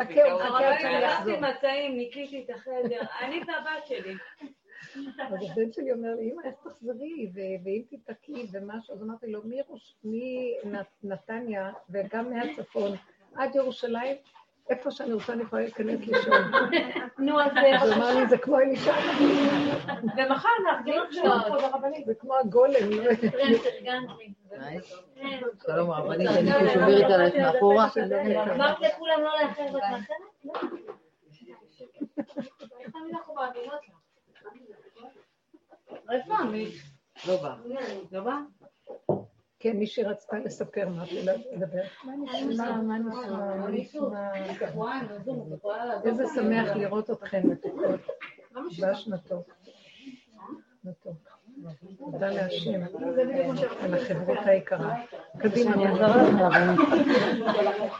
חכה, הוא מחכה עד יחזור. הלכתי מצעים, ניקיתי את החדר, אני והבת שלי. אז הבן שלי אומר לי, אמא, איך תחזרי, ואם תתקי ומשהו, אז אמרתי לו, מנתניה וגם מהצפון עד ירושלים, איפה שאני רוצה אני יכולה להיכנס לישון. נו, אז אז הוא אמר לי, זה כמו אלישע, ומחר נחזיר שעות. זה כמו הגולם. לא. כן. שלום הרבנית, אני פה שומרת עלייך מאחורה. אמרת לכולם לא לאחר ואת מאחרת? לא. עמית? לא בא. לא בא? כן, מישהי רצתה לספר משהו, לדבר. מה נשמע, מה נשמע, מה נשמע. איזה שמח לראות אתכן מתוקות. דש מתוק. מתוק. תודה להשם על החברות היקרה. קדימה, רבנית.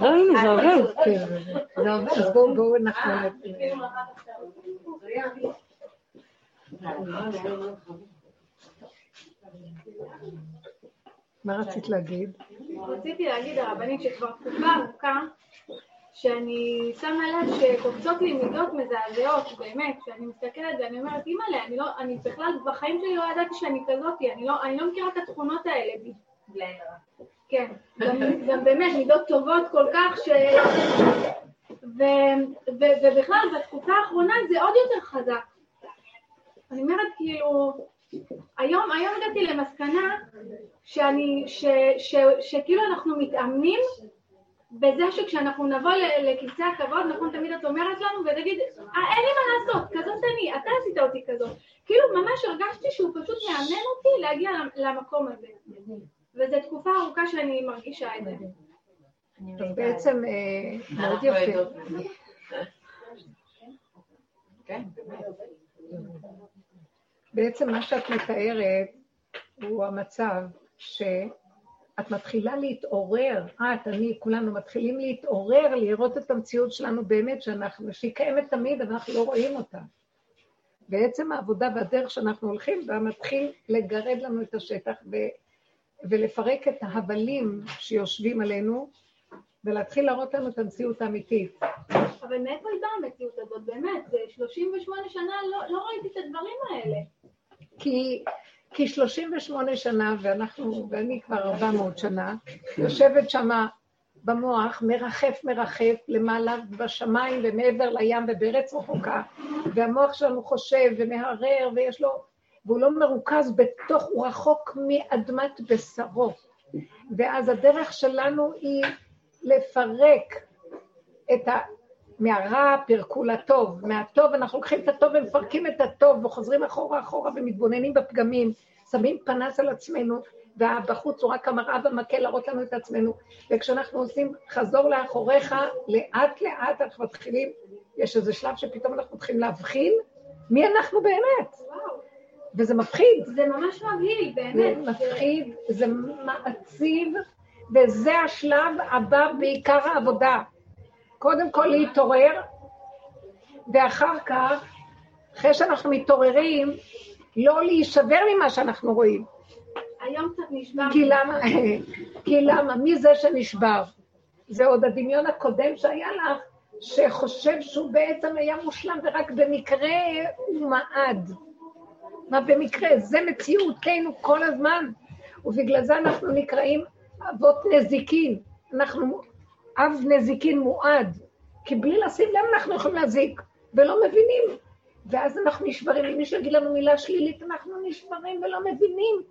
לא, הנה, זה עובד. כן, זה עובד. אז בואו, אנחנו... מה רצית להגיד? רציתי להגיד, הרבנית, שכבר תקופה ארוכה, שאני שמה לב שקופצות לי מידות מזעזעות, באמת, כשאני מסתכלת ואני אומרת, אימא'לה, אני לא, אני בכלל, בחיים שלי לא ידעתי שאני כזאתי, אני לא, אני לא מכירה את התכונות האלה בי. כן, גם, גם באמת מידות טובות כל כך, ש... ו, ו, ובכלל, בתקופה האחרונה זה עוד יותר חזק. אני אומרת, כאילו, היום, היום הגעתי למסקנה שאני, ש, ש, שכאילו אנחנו מתאמנים בזה שכשאנחנו נבוא לכיסא הכבוד, נכון, תמיד את אומרת לנו, ותגיד, אה, אין לי מה לעשות, כזאת אני, אתה עשית אותי כזאת. כאילו, ממש הרגשתי שהוא פשוט מאמן אותי להגיע למקום הזה. וזו תקופה ארוכה שאני מרגישה את זה. אז בעצם אה, מאוד יפה. כן. בעצם מה שאת מתארת הוא המצב שאת מתחילה להתעורר, את, אני, כולנו מתחילים להתעורר, לראות את המציאות שלנו באמת, שאנחנו, שהיא קיימת תמיד, אבל אנחנו לא רואים אותה. בעצם העבודה והדרך שאנחנו הולכים בה מתחיל לגרד לנו את השטח ו, ולפרק את ההבלים שיושבים עלינו, ולהתחיל להראות לנו את המציאות האמיתית. אבל מאיפה היא באה המציאות הזאת? באמת, זה 38 שנה לא, לא ראיתי את הדברים האלה. כי, כי 38 שנה, ואנחנו, ואני כבר 400 שנה, יושבת שמה במוח, מרחף מרחף למעלה בשמיים ומעבר לים ובארץ רחוקה, והמוח שלנו חושב ומהרהר ויש לו, והוא לא מרוכז בתוך, הוא רחוק מאדמת בשרו. ואז הדרך שלנו היא לפרק את ה... מהרע פירקו לטוב, מהטוב אנחנו לוקחים את הטוב ומפרקים את הטוב וחוזרים אחורה אחורה ומתבוננים בפגמים, שמים פנס על עצמנו והבחוץ הוא רק המראה במקל להראות לנו את עצמנו. וכשאנחנו עושים חזור לאחוריך, לאט לאט אנחנו מתחילים, יש איזה שלב שפתאום אנחנו מתחילים להבחין מי אנחנו באמת. וזה מפחיד, זה ממש מבהיל, זה באמת. מפחיד, זה מעציב וזה השלב הבא בעיקר העבודה. קודם כל להתעורר, ואחר כך, אחרי שאנחנו מתעוררים, לא להישבר ממה שאנחנו רואים. היום קצת נשבר. כי למה? כי למה? מי זה שנשבר? זה עוד הדמיון הקודם שהיה לך, שחושב שהוא בעצם היה מושלם ורק במקרה הוא מעד. מה במקרה? זה מציאות, כן, כל הזמן. ובגלל זה אנחנו נקראים אבות נזיקין. אנחנו אב נזיקין מועד, כי בלי לשים לב אנחנו יכולים להזיק, ולא מבינים. ואז אנחנו נשברים, אם מישהו יגיד לנו מילה שלילית, אנחנו נשברים ולא מבינים.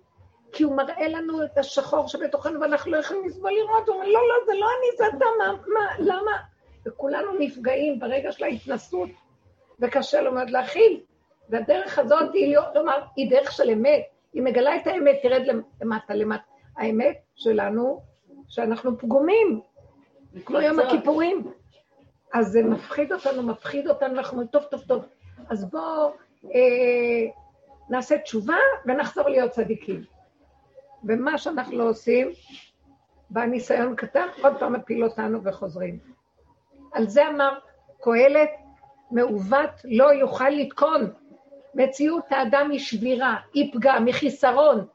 כי הוא מראה לנו את השחור שבתוכנו ואנחנו לא יכולים לסבול לראות, הוא אומר, לא, לא, זה לא אני, זה אתה, מה, מה, למה? וכולנו נפגעים ברגע של ההתנסות, וקשה לו מאוד להכיל. והדרך הזאת היא לומר, היא דרך של אמת, היא מגלה את האמת, תרד למטה למטה. האמת שלנו, שאנחנו פגומים, כמו יום הכיפורים. אז זה מפחיד אותנו, מפחיד אותנו, אנחנו אומרים, טוב, טוב, טוב. אז בואו אה, נעשה תשובה ונחזור להיות צדיקים. ומה שאנחנו לא עושים, בא ניסיון קטן, עוד פעם מפיל אותנו וחוזרים. על זה אמר קהלת, מעוות לא יוכל לתקון. מציאות האדם היא שבירה, היא פגם, היא חיסרון.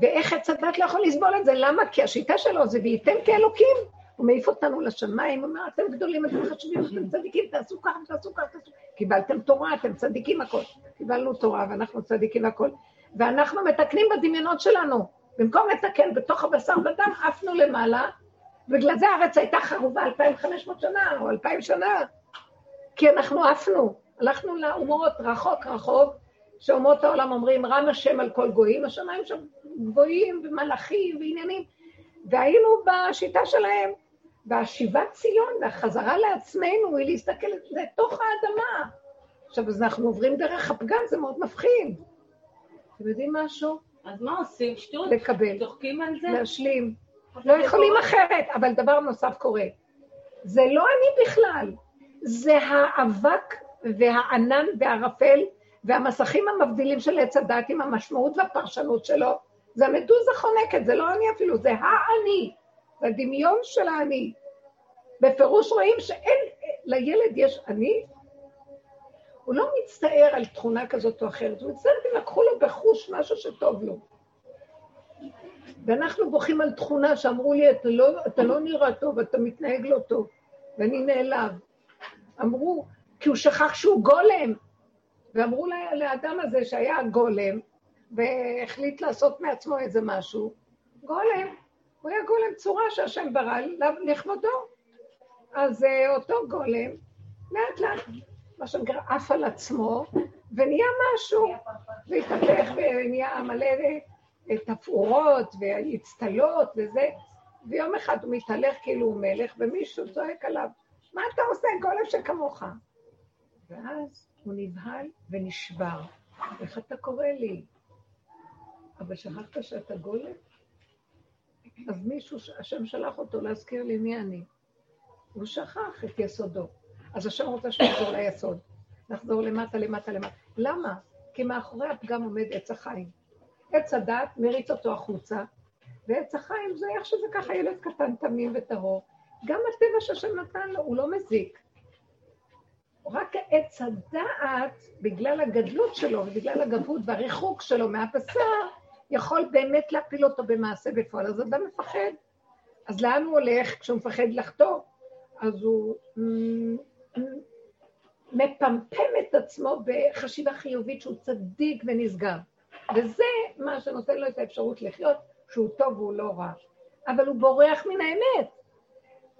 ואיך עץ לא יכול לסבול את זה? למה? כי השיטה שלו זה וייתם כאלוקים. הוא מעיף אותנו לשמיים, הוא אומר, אתם גדולים, אתם חשובים, אתם צדיקים, תעשו ככה, תעשו ככה, תעשו... קיבלתם תורה, אתם צדיקים הכל. קיבלנו תורה ואנחנו צדיקים הכל. ואנחנו מתקנים בדמיונות שלנו. במקום לתקן בתוך הבשר ודם, עפנו למעלה, בגלל זה הארץ הייתה חרובה 2,500 שנה או 2,000 שנה, כי אנחנו עפנו, הלכנו לאומות רחוק רחוק, שאומות העולם אומרים, רם השם על כל גויים, השמיים שם גבוהים ומלאכים ועניינים, והיינו בשיטה שלהם, והשיבת ציון והחזרה לעצמנו היא להסתכל לתוך האדמה. עכשיו, אז אנחנו עוברים דרך הפגם, זה מאוד מפחיד. אתם יודעים משהו? אז מה עושים? שטות? לקבל. צוחקים על זה? להשלים. לא יכולים אחרת, אבל דבר נוסף קורה. זה לא אני בכלל, זה האבק והענן והערפל והמסכים המבדילים של עץ הדת עם המשמעות והפרשנות שלו. זה המדוזה חונקת, זה לא אני אפילו, זה האני, זה הדמיון של האני. בפירוש רואים שאין, לילד יש אני, הוא לא מצטער על תכונה כזאת או אחרת, הוא מצטער אם לקחו לו בחוש משהו שטוב לו. ואנחנו בוכים על תכונה שאמרו לי, אתה לא, אתה לא נראה טוב, אתה מתנהג לא טוב, ואני נעלב. אמרו, כי הוא שכח שהוא גולם, ואמרו לאדם הזה שהיה גולם, והחליט לעשות מעצמו איזה משהו, גולם, הוא היה גולם צורה שהשם ברא לכבודו. אז אה, אותו גולם, לאט לאט, מה שנקרא, עף על עצמו, ונהיה משהו, והתהפך ונהיה מלא תפאורות ואצטלות וזה, ויום אחד הוא מתהלך כאילו הוא מלך, ומישהו צועק עליו, מה אתה עושה, גולם שכמוך? ואז הוא נבהל ונשבר. איך אתה קורא לי? אבל שכחת שאתה גולם? אז מישהו, השם שלח אותו להזכיר לי מי אני. הוא שכח את יסודו. אז השם רוצה שנחזור ליסוד. נחזור למטה, למטה, למטה. למה? כי מאחורי הפגם עומד עץ החיים. עץ הדת מריץ אותו החוצה, ועץ החיים זה איך שזה ככה ילד קטן, תמים וטהור. גם הטבע שהשם נתן לו, הוא לא מזיק. רק עץ הדעת, בגלל הגדלות שלו ובגלל הגבות והריחוק שלו מהבשר, יכול באמת להפיל אותו במעשה בפועל. אז אדם מפחד. אז לאן הוא הולך כשהוא מפחד לחטוא? אז הוא מפמפם את עצמו בחשיבה חיובית שהוא צדיק ונסגר. וזה מה שנותן לו את האפשרות לחיות, שהוא טוב והוא לא רע. אבל הוא בורח מן האמת.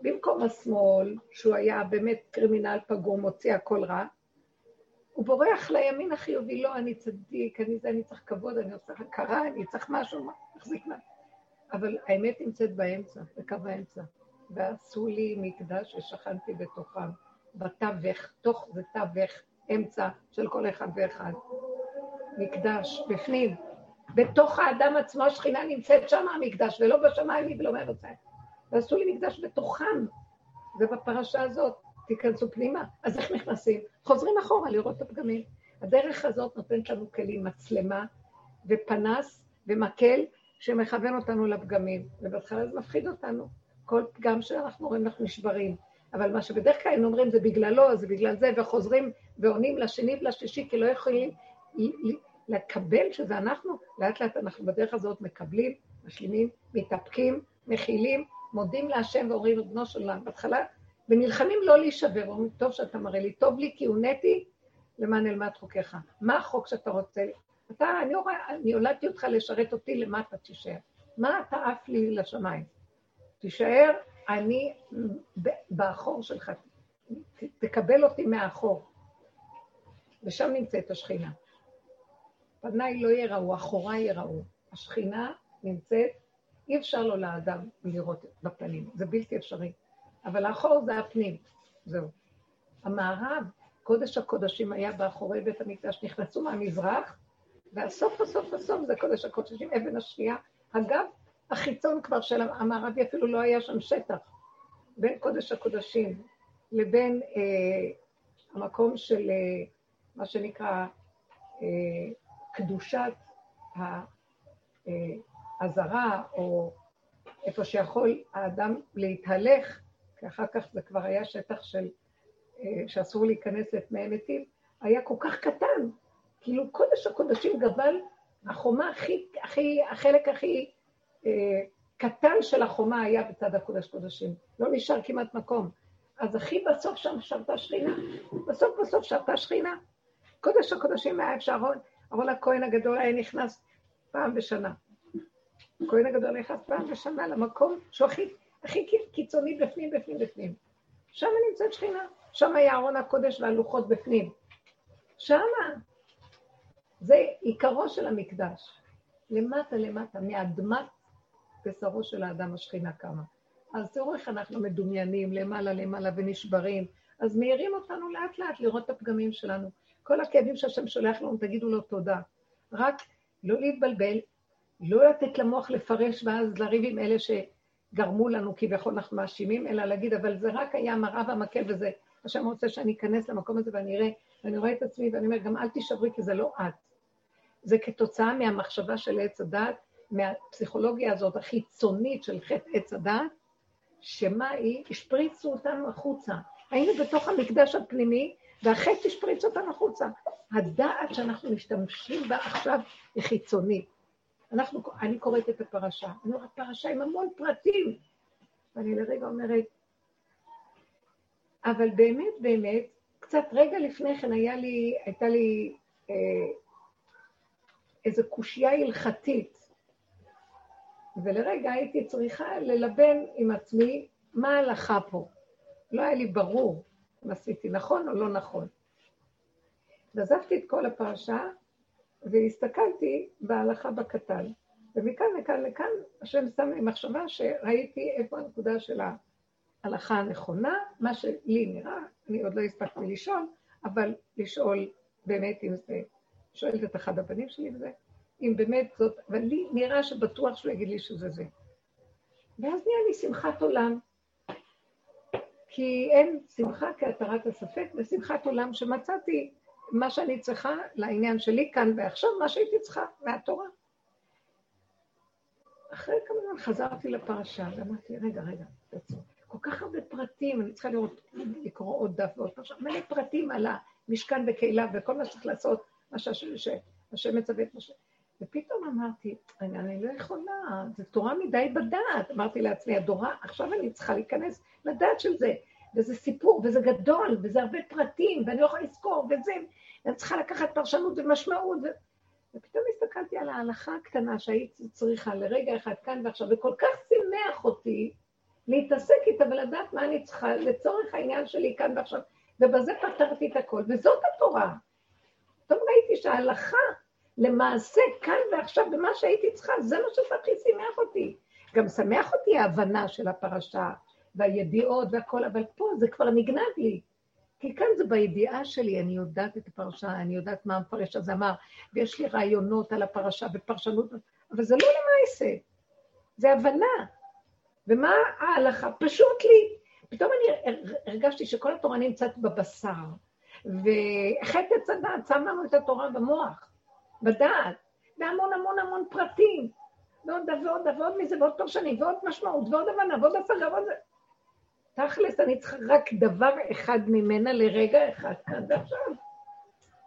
במקום השמאל, שהוא היה באמת קרימינל פגום, מוציא הכל רע, הוא בורח לימין החיובי, לא, אני צדיק, אני זה, אני צריך כבוד, אני צריך הכרה, אני צריך משהו, מחזיק מה... אבל האמת נמצאת באמצע, בקו האמצע. ועשו לי מקדש ושכנתי בתוכם, בתווך, תוך זה תווך, אמצע של כל אחד ואחד. מקדש, בפנים. בתוך האדם עצמו השכינה נמצאת שם המקדש, ולא בשמיים ולא מארץ ועשו לי מקדש בתוכם. ובפרשה הזאת, תיכנסו פנימה. אז איך נכנסים? חוזרים אחורה לראות את הפגמים. הדרך הזאת נותנת לנו כלים, מצלמה ופנס ומקל שמכוון אותנו לפגמים. ובהתחלה זה מפחיד אותנו. כל פגם שאנחנו רואים אנחנו נשברים. אבל מה שבדרך כלל היינו אומרים זה בגללו, זה בגלל זה, וחוזרים ועונים לשני ולשלישי, כי לא יכולים לקבל שזה אנחנו, לאט לאט אנחנו בדרך הזאת מקבלים, משלימים, מתאפקים, מכילים, מודים להשם ואומרים, בנו של עולם. בהתחלה, ונלחמים לא להישבר, אומרים, טוב שאתה מראה לי, טוב לי כי הונאתי למען אלמד חוקיך. מה החוק שאתה רוצה? אתה, אני, אני הולדתי אותך לשרת אותי, למה אתה תישאר? מה אתה עף לי לשמיים? תישאר, אני באחור שלך, תקבל אותי מהאחור. ושם נמצאת השכינה. פניי לא יראו, אחוריי יראו. השכינה נמצאת, אי אפשר לו לאדם לראות בפנים, זה בלתי אפשרי. אבל האחור זה הפנים, זהו. המערב, קודש הקודשים היה באחורי בית המקדש, נכנסו מהמזרח, והסוף הסוף הסוף זה קודש הקודשים, אבן השנייה. אגב, החיצון כבר של המערבי אפילו לא היה שם שטח. בין קודש הקודשים לבין אה, המקום של אה, מה שנקרא אה, קדושת הזרה, או איפה שיכול האדם להתהלך, כי אחר כך זה כבר היה שטח של, שאסור להיכנס לתנאי מתים, היה כל כך קטן, כאילו קודש הקודשים גבל, החומה הכי, הכי, החלק הכי אה, קטן של החומה היה בצד הקודש קודשים. לא נשאר כמעט מקום. אז הכי בסוף שם שרתה שכינה. בסוף בסוף שרתה שכינה. קודש הקודשים היה אפשר, אהרון הכהן הגדול היה נכנס פעם בשנה. הכהן הגדול נכנס פעם בשנה למקום שהוא הכי, הכי קיצוני בפנים, בפנים, בפנים. שם נמצאת שכינה. שם היה ארון הקודש והלוחות בפנים. שמה. זה עיקרו של המקדש. למטה למטה, מאדמת בשרו של האדם השכינה קמה. אז תראו איך אנחנו מדומיינים למעלה למעלה ונשברים. אז מעירים אותנו לאט לאט לראות את הפגמים שלנו. כל הכאבים שהשם שולח לנו, תגידו לו תודה. רק לא להתבלבל, לא לתת למוח לפרש ואז לריב עם אלה שגרמו לנו, כביכול אנחנו מאשימים, אלא להגיד, אבל זה רק היה מראה והמקל וזה. השם רוצה שאני אכנס למקום הזה ואני אראה, ואני רואה את עצמי ואני אומר, גם אל תישברי כי זה לא את. זה כתוצאה מהמחשבה של עץ הדת, מהפסיכולוגיה הזאת החיצונית של חטא עץ הדת, שמה היא? השפריצו אותנו החוצה. היינו בתוך המקדש הפנימי, והחטא השפריץ אותנו החוצה. הדעת שאנחנו משתמשים בה עכשיו היא חיצונית. אנחנו, אני קוראת את הפרשה, אני רואה פרשה עם המון פרטים, ואני לרגע אומרת, אבל באמת, באמת, קצת רגע לפני כן היה לי, הייתה לי אה, איזו קושייה הלכתית, ולרגע הייתי צריכה ללבן עם עצמי מה ההלכה פה. לא היה לי ברור אם עשיתי נכון או לא נכון. ועזבתי את כל הפרשה והסתכלתי בהלכה בקטן. ומכאן לכאן לכאן השם שם לי מחשבה שראיתי איפה הנקודה של ההלכה הנכונה, מה שלי נראה, אני עוד לא הספקתי לשאול, אבל לשאול באמת אם זה, שואלת את אחד הבנים שלי וזה, אם באמת זאת, אבל לי נראה שבטוח שהוא יגיד לי שזה זה. ואז נהיה לי שמחת עולם. כי אין שמחה כהתרת הספק, ושמחת עולם שמצאתי מה שאני צריכה לעניין שלי כאן ועכשיו, מה שהייתי צריכה מהתורה. אחרי כמה זמן חזרתי לפרשה, ואמרתי, רגע, רגע, תעצור. כל כך הרבה פרטים, אני צריכה לראות, לקרוא עוד דף ועוד פרשה, מלא פרטים על המשכן וקהילה וכל מה שצריך לעשות, מה שהשם מצווה את משה. ופתאום אמרתי, אני, אני לא יכולה, זו תורה מדי בדעת. אמרתי לעצמי, הדורה, עכשיו אני צריכה להיכנס לדעת של זה. וזה סיפור, וזה גדול, וזה הרבה פרטים, ואני לא יכולה לזכור, וזה, ואני צריכה לקחת פרשנות ומשמעות. ו... ופתאום הסתכלתי על ההלכה הקטנה שהייתי צריכה לרגע אחד כאן ועכשיו, וכל כך שימח אותי להתעסק איתה ולדעת מה אני צריכה לצורך העניין שלי כאן ועכשיו, ובזה פתרתי את הכל, וזאת התורה. פתאום ראיתי שההלכה למעשה, כאן ועכשיו, במה שהייתי צריכה, זה מה שהכי שימח אותי. גם שמח אותי ההבנה של הפרשה, והידיעות והכל, אבל פה זה כבר נגנב לי. כי כאן זה בידיעה שלי, אני יודעת את הפרשה, אני יודעת מה המפרש הזה אמר, ויש לי רעיונות על הפרשה ופרשנות, אבל זה לא למעשה, זה הבנה. ומה ההלכה? פשוט לי. פתאום אני הרגשתי שכל התורה נמצאת בבשר, וחטא הדעת שם לנו את התורה במוח. בדעת, והמון המון המון פרטים, ועוד ועוד ועוד מזה, ועוד פרשנים, ועוד משמעות, ועוד הבנה, ועוד השגה, ועוד. תכלס, אני צריכה רק דבר אחד ממנה לרגע אחד כאן ועכשיו.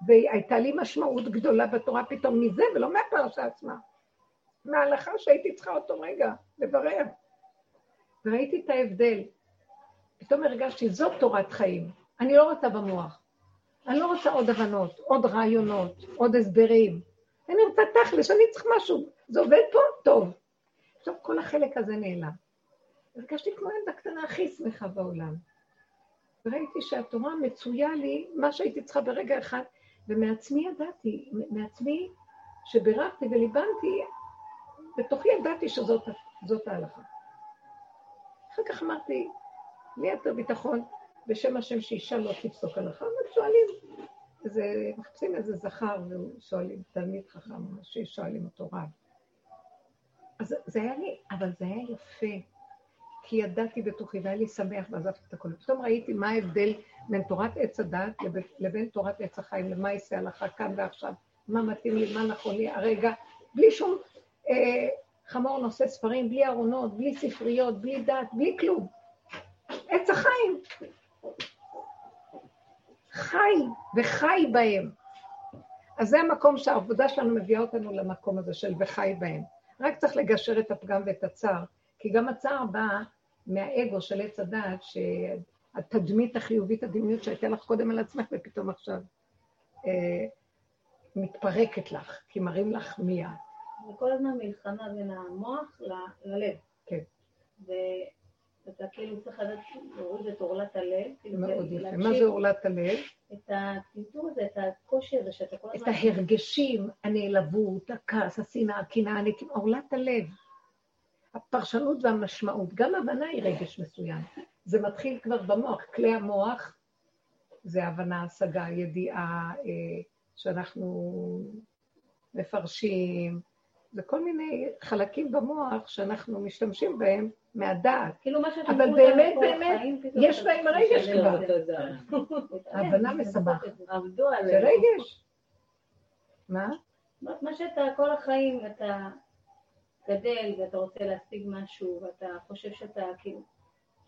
והייתה לי משמעות גדולה בתורה פתאום מזה, ולא מהפרשה עצמה. מההלכה שהייתי צריכה אותו רגע לברר. וראיתי את ההבדל. פתאום הרגשתי, זאת תורת חיים. אני לא רוצה במוח. אני לא רוצה עוד הבנות, עוד רעיונות, עוד הסברים. אני רוצה תכלס, אני צריך משהו. זה עובד פה? טוב. עכשיו כל החלק הזה נעלם. הרגשתי כמו ילדה קטנה הכי שמחה בעולם. וראיתי שהתורה מצויה לי מה שהייתי צריכה ברגע אחד, ומעצמי ידעתי, מעצמי שבירכתי וליבנתי, בתוכי ידעתי שזאת ההלכה. אחר כך אמרתי, לי יותר ביטחון, בשם השם שאישה לא תפסוק הלכה, אבל שואלים, איזה, מחפשים איזה זכר ושואלים, תלמיד חכם, ששואלים אותו רב. אז זה היה לי, אבל זה היה יפה, כי ידעתי בתוכי והיה לי שמח ועזבתי את הכול. פתאום ראיתי מה ההבדל בין תורת עץ הדת לבין תורת עץ החיים, למה יעשה הלכה כאן ועכשיו, מה מתאים לי, מה נכון לי הרגע, בלי שום אה, חמור נושא ספרים, בלי ארונות, בלי ספריות, בלי דת, בלי כלום. עץ החיים. חי וחי בהם. אז זה המקום שהעבודה שלנו מביאה אותנו למקום הזה של וחי בהם. רק צריך לגשר את הפגם ואת הצער, כי גם הצער בא מהאגו של עץ הדעת, שהתדמית החיובית, הדמיונית שהייתה לך קודם על עצמך, ופתאום עכשיו אה, מתפרקת לך, כי מראים לך מיד. זה כל הזמן מלחמה בין המוח ל- ללב. כן. ואתה כאילו צריך לדעת להוריד את עורלת הלב. כאילו, מאוד יפה. מה זה עורלת הלב? את הטמטום הזה, את הקושי הזה שאתה כל את הזמן... ההרגשים, הנעלבות, הכעס, השנאה, הקנאה, עורלת הלב. הפרשנות והמשמעות, גם הבנה היא רגש מסוים. זה מתחיל כבר במוח, כלי המוח זה הבנה, השגה, ידיעה, אה, שאנחנו מפרשים, זה כל מיני חלקים במוח שאנחנו משתמשים בהם מהדעת. כאילו מה שאתם אבל באמת, באמת, יש בהם רגש כבר. ההבנה כן, מסבך. את זה. רגש. מה מה שאתה כל החיים, אתה גדל ואתה רוצה להשיג משהו, ואתה חושב שאתה כאילו,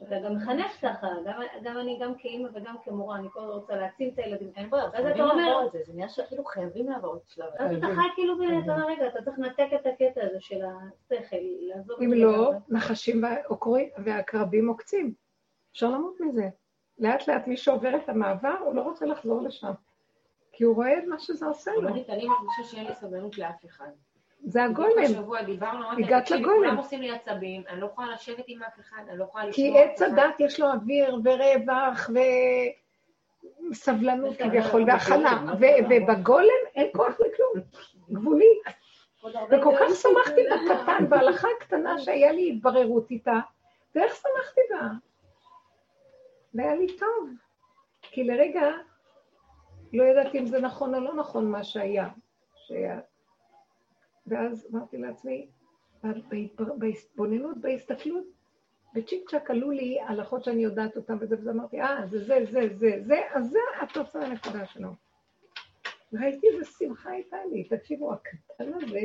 אתה גם מחנך ככה, גם, גם אני, גם כאימא וגם כמורה, אני כל הזמן רוצה להעצים את הילדים. אין ברירה, אז אתה אומר- זה, זה נהיה שכאילו חייבים לעבור את שלב. אז אתה חי כאילו, ב- אתה אומר, רגע, אתה צריך לנתק את הקטע הזה של השכל, לעזוב אם לא. נחשים והעקרבים עוקצים. אפשר למות מזה. לאט לאט מי שעובר את המעבר, הוא לא רוצה לחזור לשם. כי הוא רואה את מה שזה עושה לו. אני מרגישה שאין לי סבלנות לאף אחד. זה הגולם. השבוע דיברנו, הגעת לגולם. כולם עושים לי עצבים, אני לא יכולה לשבת עם אף אחד, אני לא יכולה לשמוע כי עץ. הדת יש לו אוויר ורווח וסבלנות כביכול והכלה. ו- ובגולם אין כוח לכלום. גבולי. וכל כך שמחתי. בקטן, בהלכה הקטנה שהיה לי התבררות איתה, ואיך שמחתי בה. והיה לי טוב. כי לרגע לא ידעתי אם זה נכון או לא נכון מה שהיה. ואז אמרתי לעצמי, בהתבוננות, בהסתכלות, בצ'יק צ'אק עלו לי הלכות שאני יודעת אותן וזה, וזה אמרתי, אה, זה זה, זה, זה, זה, אז זה התוצאה הנקודה שלו. ראיתי איזה שמחה הייתה לי. תקשיבו, הקטן הזה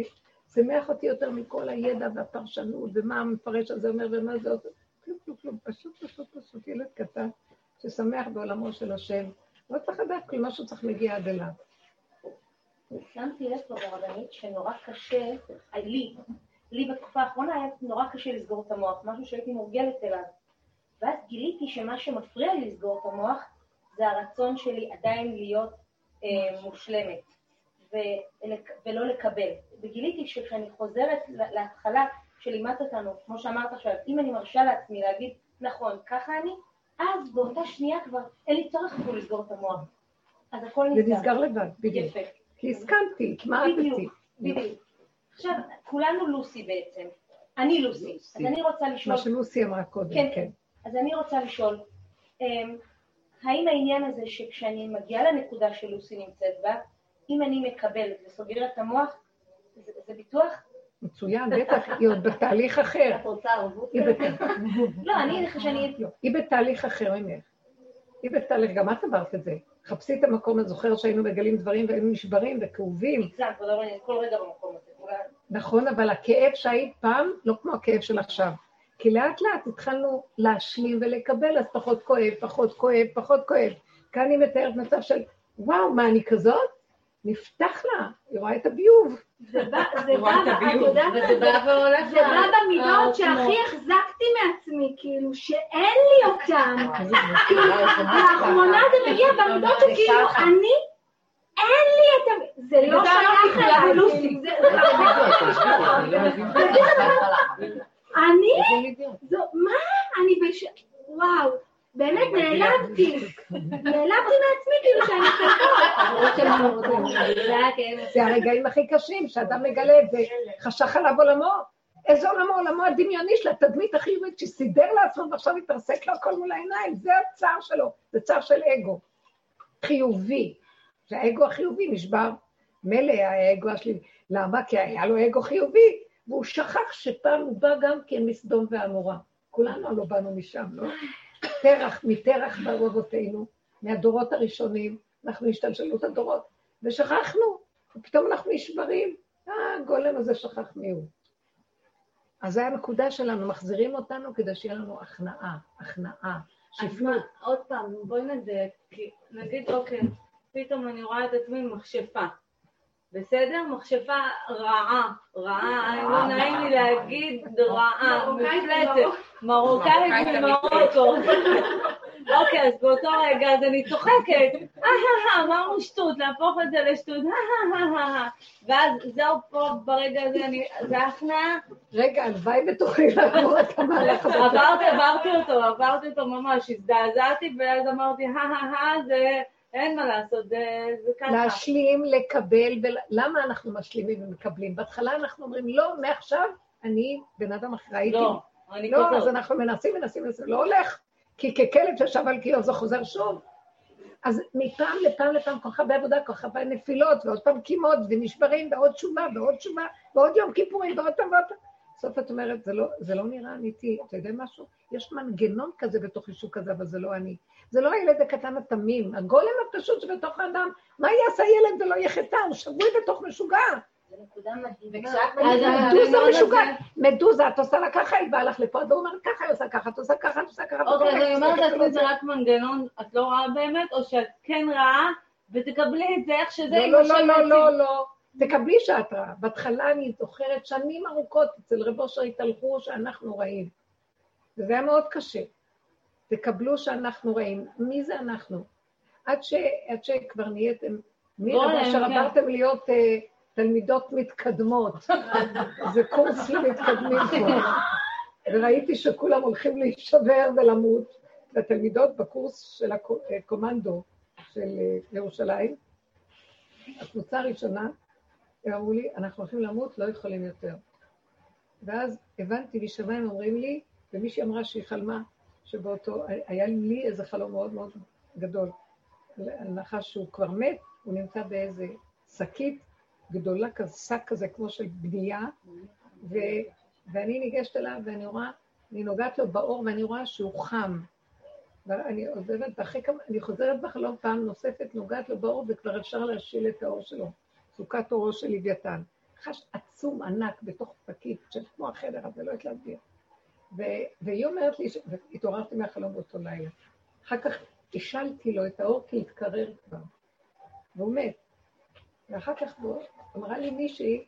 שימח אותי יותר מכל הידע והפרשנות, ומה המפרש הזה אומר ומה זה עוד. כלום, כלום, כלום. פשוט, פשוט, פשוט ילד קטן ששמח בעולמו של השם. לא צריך לדעת כלום, משהו צריך להגיע עד אליו. שמתי לב פה ברבנית שנורא קשה, לי, לי בתקופה האחרונה היה נורא קשה לסגור את המוח, משהו שהייתי מורגלת אליו. ואז גיליתי שמה שמפריע לי לסגור את המוח זה הרצון שלי עדיין להיות אה, מושלמת ולק, ולא לקבל. וגיליתי שכשאני חוזרת להתחלה שלימדת אותנו, כמו שאמרת עכשיו, אם אני מרשה לעצמי להגיד, נכון, ככה אני, אז באותה שנייה כבר אין לי צורך אפילו לסגור את המוח. אז הכל זה נסגר. נסגר לבד, בדיוק. יפה. כי הסכמתי, התמעטתי. בדיוק, בדיוק. עכשיו, כולנו לוסי בעצם. אני לוסי. אז אני רוצה לשאול, מה שלוסי אמרה קודם, כן, כן. אז אני רוצה לשאול, אמ, האם העניין הזה שכשאני מגיעה לנקודה שלוסי נמצאת בה, אם אני מקבלת וסוגרת את המוח, זה, זה ביטוח? מצוין, בטח, היא עוד בתהליך אחר. את רוצה ערבות? לא, אני, שאני... לא, היא בתהליך אחר ממך. היא בתהליך, גם את עברת את זה. חפשי את המקום, אני זוכרת שהיינו מגלים דברים והיינו נשברים וכאובים. נכון, אבל הכאב שהיית פעם, לא כמו הכאב של עכשיו. כי לאט לאט התחלנו להשלים ולקבל, אז פחות כואב, פחות כואב, פחות כואב. כאן היא מתארת מצב של, וואו, מה, אני כזאת? נפתח לה, היא רואה את הביוב. זה בא, זה בא, את יודעת מה? וזה בא והולך זה בא. במידות שהכי החזקתי מעצמי, כאילו, שאין לי אותם. כאילו, לאחרונה זה מגיע במידות שכאילו, אני, אין לי את ה... זה לא שייך אליי, לוסי. אני? מה? אני בש... וואו, באמת נעלבתי. נעלבתי מעצמי, כאילו שאני כזאת. זה כאב. זה הרגעים הכי קשים, שאדם מגלה וחשך עליו עולמו. איזה עולמו? עולמו הדמיוני של התדמית החיובית שסידר לעצמו ועכשיו התרסק לו הכל מול העיניים. זה הצער שלו, זה צער של אגו. חיובי. שהאגו החיובי נשבר. מילא האגו השלילי. למה? כי היה לו אגו חיובי, והוא שכח שפעם הוא בא גם כן מסדום ועמורה. כולנו לא באנו משם, לא? תרח, מתרח באו מהדורות הראשונים, אנחנו השתלשלות הדורות, ושכחנו, ופתאום אנחנו נשברים. אה, הגולם הזה שכח מי הוא. אז זו הנקודה שלנו, מחזירים אותנו כדי שיהיה לנו הכנעה, הכנעה. מה, עוד פעם, בואי נדייק, כי נגיד, אוקיי, פתאום אני רואה את עצמי מכשפה. בסדר? מכשפה רעה, רעה, לא נעים לי להגיד רעה, מפלצת, מרוקאית ממרוקו. אוקיי, אז באותו רגע אז אני צוחקת, אמרנו שטות, להפוך את זה לשטות, ואז זהו פה ברגע הזה, אני, זה הכנעה, רגע, הלוואי ותוכלי לעבור את המהלך הזה. עברתי, עברתי אותו, עברתי אותו ממש, הזדעזעתי, ואז אמרתי, הא זה, אין מה לעשות, זה, זה ככה. להשלים, לקבל, ולמה אנחנו משלימים ומקבלים? בהתחלה אנחנו אומרים, לא, מעכשיו אני בן אדם אחראי. לא, אני לא, אז כזאת. אנחנו מנסים, מנסים, מנסים, לא הולך. כי ככלב שישב על קיו זה חוזר שוב. אז מפעם לפעם לפעם כל כך הרבה עבודה, כל כך הרבה נפילות, ועוד פעם קימות, ונשברים, ועוד תשובה, ועוד תשובה, ועוד יום כיפורים, ועוד פעם ועוד פעם. בסוף את אומרת, זה לא, זה לא נראה אמיתי. אתה יודע משהו? יש מנגנון כזה בתוך אישוק כזה, אבל זה לא אני. זה לא הילד הקטן התמים, הגולם הפשוט שבתוך האדם. מה יעשה ילד ולא יחטא? הוא שבוי בתוך משוגע. זו נקודה מדהימה. מדוזה משוגעת. מדוזה, את עושה לה ככה, היא באה לך לפה, את אומרת ככה, היא עושה ככה, את עושה ככה, את עושה ככה. אוקיי, אז אני אומרת לעצמי, זה רק מנגנון, את לא רואה באמת, או שאת כן רעה, ותקבלי את זה איך שזה, לא, לא, לא, לא. לא, לא. תקבלי שאת רעה. בהתחלה אני זוכרת שנים ארוכות אצל רב אושר התהלכו שאנחנו רעים. וזה היה מאוד קשה. תקבלו שאנחנו רעים. מי זה אנחנו? עד, ש, עד שכבר נהייתם, מי כן. עברתם להיות אה, תלמידות מתקדמות. זה קורס למתקדמים פה. וראיתי שכולם הולכים להישבר ולמות. והתלמידות בקורס של הקומנדו של אה, ירושלים, הקבוצה הראשונה, הם אמרו לי, אנחנו הולכים למות, לא יכולים יותר. ואז הבנתי, משמיים אומרים לי, ומישהי אמרה שהיא חלמה, שבאותו, היה לי איזה חלום מאוד מאוד גדול, על נחש שהוא כבר מת, הוא נמצא באיזה שקית גדולה כזה, שק כזה כמו של בנייה, ו, ואני ניגשת אליו ואני רואה, אני נוגעת לו באור ואני רואה שהוא חם. ואני עוזבת, ואחרי כמה, אני חוזרת בחלום פעם נוספת, נוגעת לו באור וכבר אפשר להשיל את האור שלו. סוכת אורו של לוויתן. חש עצום, ענק, בתוך שקית, של כמו החדר הזה, לא יודעת להסביר. והיא אומרת לי, והתעוררתי מהחלום באותו לילה. אחר כך השלתי לו את האור כי התקרר כבר, והוא מת. ואחר כך הוא- אמרה לי מישהי,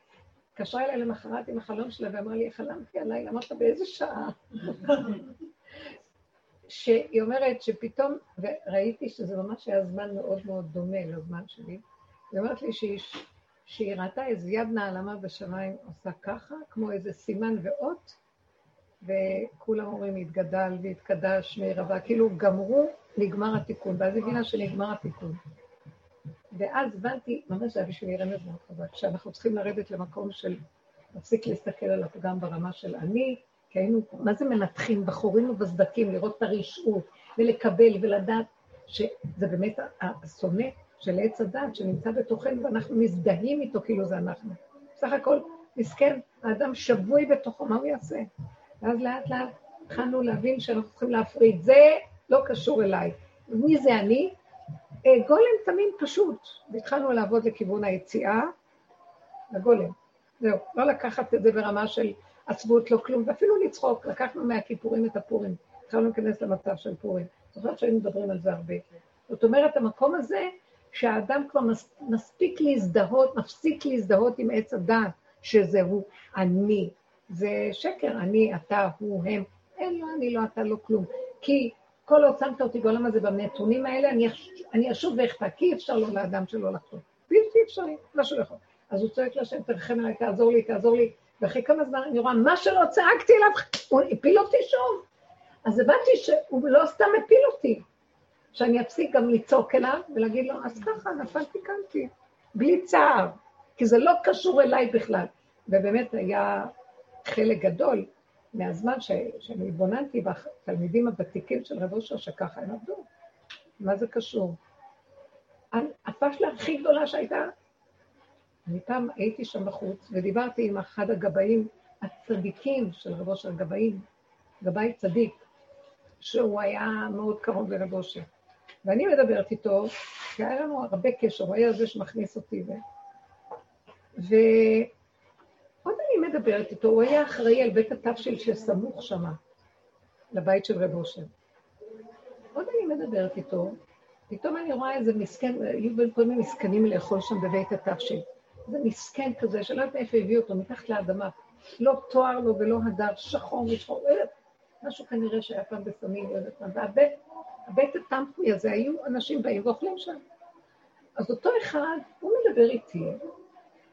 התקשרה אליי למחרת עם החלום שלה ואמרה לי, חלמתי הלילה, אמרת באיזה שעה? שהיא אומרת שפתאום, וראיתי שזה ממש היה זמן מאוד מאוד דומה לזמן שלי, היא אומרת לי שהיא, שהיא ראתה איזה יד נעלמה בשמיים עושה ככה, כמו איזה סימן ואות, וכולם אומרים התגדל והתקדש מהירבה, כאילו גמרו, נגמר התיקון, ואז הבינה שנגמר התיקון. ואז הבנתי, ממש זה היה בשבילי רמז מאוד חזק, שאנחנו צריכים לרדת למקום של להפסיק להסתכל על הפגם ברמה של אני, כי היינו, מה זה מנתחים בחורים ובסדקים, לראות את הרשעות, ולקבל ולדעת שזה באמת השונא של עץ הדת שנמצא בתוכנו, ואנחנו מזדהים איתו כאילו זה אנחנו. בסך הכל, מסכן, האדם שבוי בתוכו, מה הוא יעשה? ואז לאט לאט התחלנו להבין שאנחנו צריכים להפריד. זה לא קשור אליי. מי זה אני? אה, גולם תמים פשוט. והתחלנו לעבוד לכיוון היציאה לגולם. זהו, לא לקחת את זה ברמה של עצבות, לא כלום, ואפילו לצחוק. לקחנו מהכיפורים את הפורים. התחלנו להיכנס למצב של פורים. זוכרת שהיינו מדברים על זה הרבה. זאת אומרת, המקום הזה, שהאדם כבר מס, מספיק להזדהות, מפסיק להזדהות עם עץ הדעת, שזהו אני. זה שקר, אני, אתה, הוא, הם. אין, לא, אני, לא, אתה, לא כלום. כי כל עוד שמת אותי בעולם הזה בנתונים האלה, אני, אני אשוב ואכפת, כי אי אפשר לו לאדם שלא לחשוב. בלתי אפשרי, מה שהוא יכול. אז הוא צועק להשם, תרחם עליי, תעזור לי, תעזור לי. ואחרי כמה זמן אני רואה, מה שלא צעקתי אליו, הוא הפיל אותי שוב. אז הבנתי שהוא לא סתם הפיל אותי, שאני אפסיק גם לצעוק אליו ולהגיד לו, אז ככה, נפלתי, קמתי, בלי צער, כי זה לא קשור אליי בכלל. ובאמת היה חלק גדול מהזמן ש, שאני התבוננתי בתלמידים הוותיקים של רב אושר, שככה הם עבדו. מה זה קשור? הפשלה הכי גדולה שהייתה, אני פעם הייתי שם בחוץ ודיברתי עם אחד הגבאים הצדיקים של רב אושר, גבאים, גבאי צדיק, שהוא היה מאוד קרוב לרב אושר. ואני מדברת איתו, כי היה לנו הרבה קשר, הוא היה זה שמכניס אותי. ו... אני מדברת איתו, הוא היה אחראי על בית התבשיל שסמוך שמה, לבית של רב אושר. עוד אני מדברת איתו, פתאום אני רואה איזה מסכן, היו בין כל מיני מסכנים לאכול שם בבית התבשיל. זה מסכן כזה, שלא יודעת מאיפה הביאו אותו, מתחת לאדמה. לא תואר לו ולא הדר, שחור משחור, לא יודעת, משהו כנראה שהיה פעם בסמים, לא יודעת מה. והבית, הבית הטמפוי הזה, היו אנשים באים ואוכלים שם. אז אותו אחד, הוא מדבר איתי,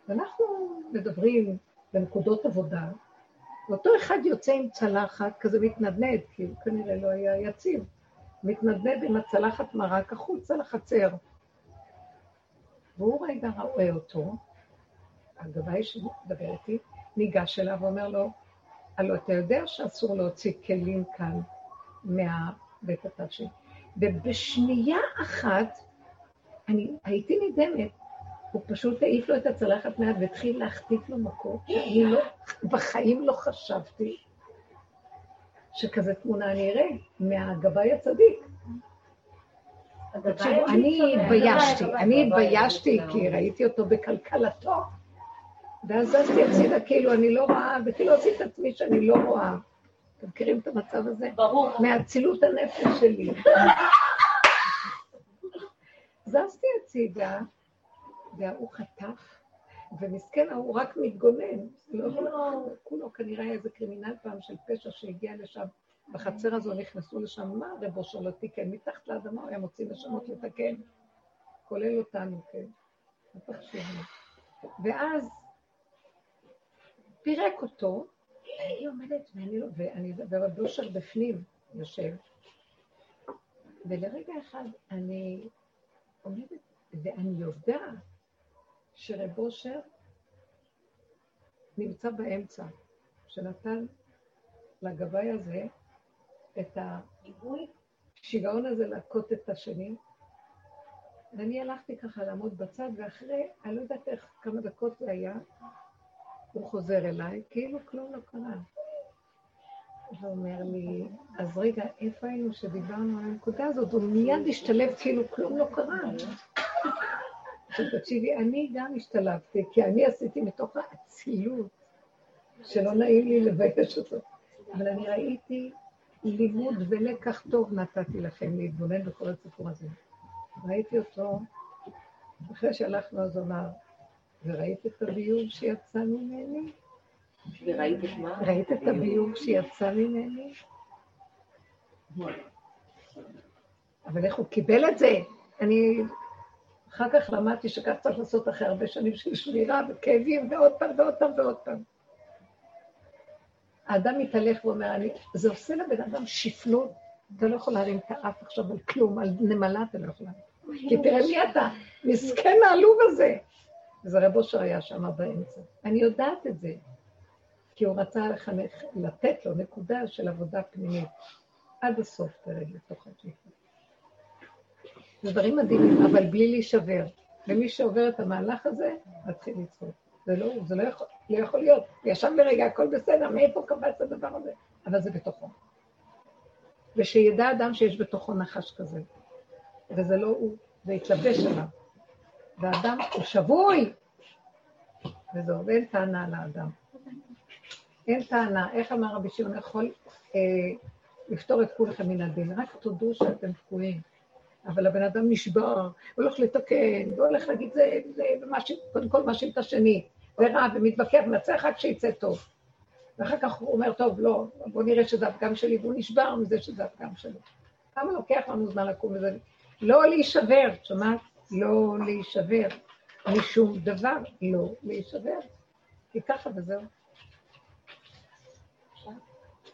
ואנחנו מדברים בנקודות עבודה, ואותו אחד יוצא עם צלחת, כזה מתנדנד, כי הוא כנראה לא היה יציב, מתנדנד עם הצלחת מרק החוצה לחצר. והוא רגע רואה אותו, הגבאי שמדבר איתי, ניגש אליו ואומר לו, הלוא אתה יודע שאסור להוציא כלים כאן מהבית התש"י. ובשנייה אחת, אני הייתי נדהמת, הוא פשוט העיף לו את הצלחת מעט והתחיל להחטיף לו מכות, שאני לא, בחיים לא חשבתי שכזה תמונה אני אראה מהגבאי הצדיק. תקשיבו, אני התביישתי, אני התביישתי כי ראיתי אותו בקלקלתו, ואז זזתי הצידה כאילו אני לא רואה, וכאילו עשיתי את עצמי שאני לא רואה. אתם מכירים את המצב הזה? ברור. מאצילות הנפש שלי. זזתי הצידה, וההוא חטף, ומסכן ההוא רק מתגונן. לא יכול כולו כנראה היה איזה קרימינל פעם של פשע שהגיע לשם. בחצר הזו נכנסו לשם, מה רב אושר לא תיקן? מתחת לאדמה הוא היה מוציא נשמות לתקן, כולל אותנו, כן. לא. ואז פירק אותו, ואני עומדת, ואני לא, ואני, ורב אושר בפנים יושב, ולרגע אחד אני עומדת, ואני יודעת שרב אושר נמצא באמצע, שנתן לגבאי הזה את השיגעון הזה להכות את השני. ואני הלכתי ככה לעמוד בצד, ואחרי, אני לא יודעת איך, כמה דקות זה היה, הוא חוזר אליי, כאילו כלום לא קרה. ואומר לי, אז רגע, איפה היינו שדיברנו על הנקודה הזאת? הוא מיד השתלב כאילו כלום לא קרה. תקשיבי, אני גם השתלבתי, כי אני עשיתי מתוך האצילות, שלא נעים לי לבייש אותו. אבל אני ראיתי לימוד ולקח טוב נתתי לכם להתבונן בכל הסיפור הזה. ראיתי אותו, אחרי שהלכנו אז אמר, וראית את הביוב שיצא ממני? וראית את מה? ראית את הביוב שיצא ממני? אבל איך הוא קיבל את זה? אני אחר כך למדתי שכך צריך לעשות אחרי הרבה שנים של שמירה וכאבים, ועוד פעם ועוד פעם ועוד פעם. האדם מתהלך ואומר, אני, זה עושה לבן אדם שפלות, אתה לא יכול להרים את האף עכשיו על כלום, על נמלה אתה לא יכול להרים. כי תראה מי אתה, מסכן העלוב הזה. וזה רב אושר היה שם באמצע. אני יודעת את זה, כי הוא רצה לחנך, לתת לו נקודה של עבודה פנימית. עד הסוף תרד לתוך השפלות. זה דברים מדהימים, אבל בלי להישבר. ומי שעובר את המהלך הזה, מתחיל לצחוק. זה לא, זה לא יכול, לא יכול להיות. ישב ברגע, הכל בסדר, מאיפה קבץ הדבר הזה? אבל זה בתוכו. ושידע אדם שיש בתוכו נחש כזה. וזה לא הוא, זה יתלבש עליו. והאדם הוא שבוי, וזהו, ואין טענה לאדם. אין טענה. איך אמר רבי שמעון יכול אה, לפתור את כולכם מן הדין? רק תודו שאתם תקועים. אבל הבן אדם נשבר, הוא הולך לתקן, הוא הולך להגיד זה, זה, ומאשים, קודם כל מאשים את השני, ורע, ומתווכח, מנצח רק שיצא טוב. ואחר כך הוא אומר, טוב, לא, בוא נראה שזה הפגם שלי, והוא נשבר מזה שזה הפגם שלו. כמה לוקח לנו זמן לקום מזה? לא להישבר, שומעת? לא להישבר. משום דבר, לא להישבר. כי ככה וזהו.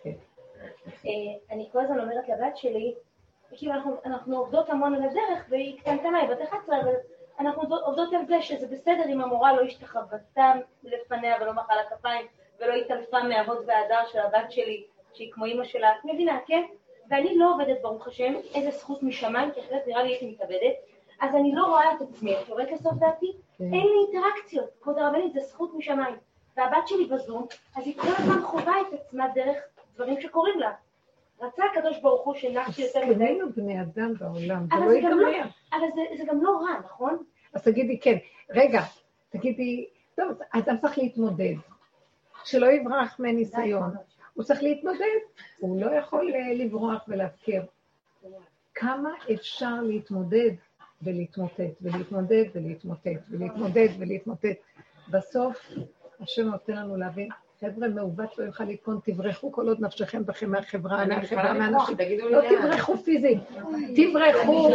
אה, אני כל הזמן אומרת לבת שלי, כאילו אנחנו, אנחנו עובדות המון על הדרך, והיא קטנטנה, היא בת 11, אבל אנחנו עובדות על זה שזה בסדר אם המורה לא השתחוותה לפניה ולא מחאה לה כפיים, ולא התעלפה מההוד וההדר של הבת שלי, שהיא כמו אימא שלה, את מבינה, כן? ואני לא עובדת, ברוך השם, איזה זכות משמיים, כי אחרת נראה לי הייתי מתאבדת, אז אני לא רואה את עצמי, את יורדת לסוף דעתי? כן. אין לי אינטראקציות, כבוד הרבנית, זה זכות משמיים. והבת שלי בזום, אז היא כל הזמן חווה את עצמה דרך דברים שקורים לה. רצה הקדוש ברוך הוא שנחתי יותר מדי. מסכנים בני אדם בעולם, זה לא ייגמר. לא, אבל זה, גם לא רע, נכון? אז תגידי, כן. רגע, תגידי, טוב, אדם צריך להתמודד. שלא יברח מניסיון. הוא צריך להתמודד, הוא לא יכול אה, לברוח ולהפקר. כמה אפשר להתמודד ולהתמוטט, ולהתמודד, ולהתמוטט, ולהתמודד, ולהתמוטט. בסוף, השם נותן לנו להבין, חבר'ה, מעוות לא יוכל לתקון, תברחו כל עוד נפשכם בכם מהחברה, מהחברה, מהאנשים. לא. תברחו פיזית, תברחו.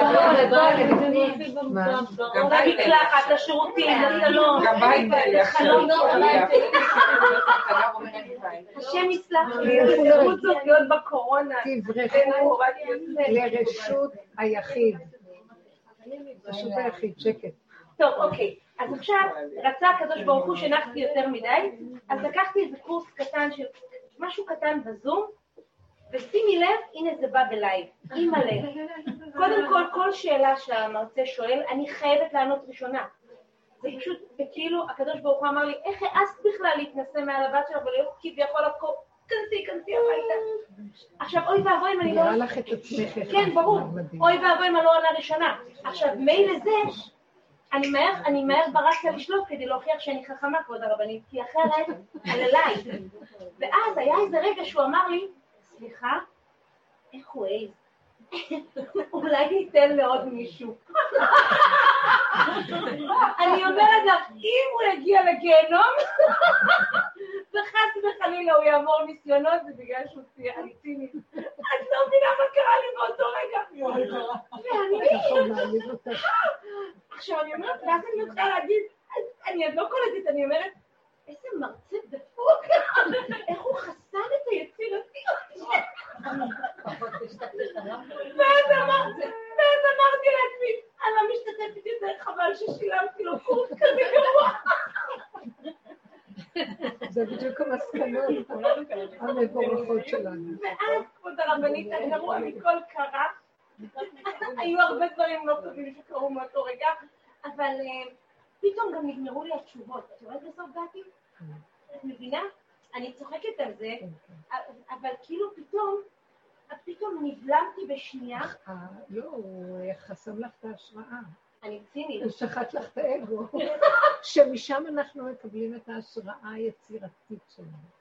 למקלחת, לשירותים, לסלון. גם בית. לחלום. השם יסלח לי, אפילו לא בקורונה. תברחו לרשות היחיד. רשות היחיד, שקט. טוב, אוקיי. אז עכשיו, רצה הקדוש ברוך הוא שנחתי יותר מדי, אז לקחתי איזה קורס קטן של משהו קטן בזום, ושימי לב, הנה זה בא בלייב, אימא'לה. קודם כל, כל שאלה שהמרצה שואל, אני חייבת לענות ראשונה. זה פשוט, כאילו, הקדוש ברוך הוא אמר לי, איך העזת בכלל להתנשא מעל הבת שלך ולהיות כביכול לחקור, כנסי, כנסי הביתה. עכשיו, אוי ואבוי אם אני לא... נראה לך את עצמך. כן, ברור. אוי ואבוי אם אני לא עונה ראשונה. עכשיו, מילא זה, אני מהר, אני מהר ברצה לשלוט כדי להוכיח שאני חכמה, כבוד הרבנית, כי אחרת, על אליי. ואז היה איזה רגע שהוא אמר לי, סליחה, איך הוא העז? אולי ניתן לעוד מישהו. אני אומרת לך, אם הוא יגיע לגיהנום, וחס וחלילה הוא יעבור ניסיונות, זה בגלל שהוא צי- אני צינית. את לא מבינה מה קרה לי באותו רגע. ואני... עכשיו אני אומרת, ואז אני מתחילה להגיד, אני עוד לא קולטת, אני אומרת, איזה מרצה דפוק, איך הוא חסם את היצירתיות. אמרתי, ואז אמרתי לעצמי, אני לא משתתפת יותר, חבל ששילמתי לו קורס כזה גרוע. זה בדיוק המסקנות המבורכות שלנו. ואז, כבוד הרבנית, הגרוע מכל קרה, היו הרבה דברים לא טובים שקרו מאותו רגע, אבל אה, פתאום גם נגמרו לי התשובות. את רואה בסוף דעתי? את מבינה? אני צוחקת על זה, אבל כאילו פתאום, פתאום נבלמתי בשנייה, לא, הוא חסם לך את ההשראה. אני צינית. הוא שחט לך את האגו. שמשם אנחנו מקבלים את ההשראה היצירתית שלנו.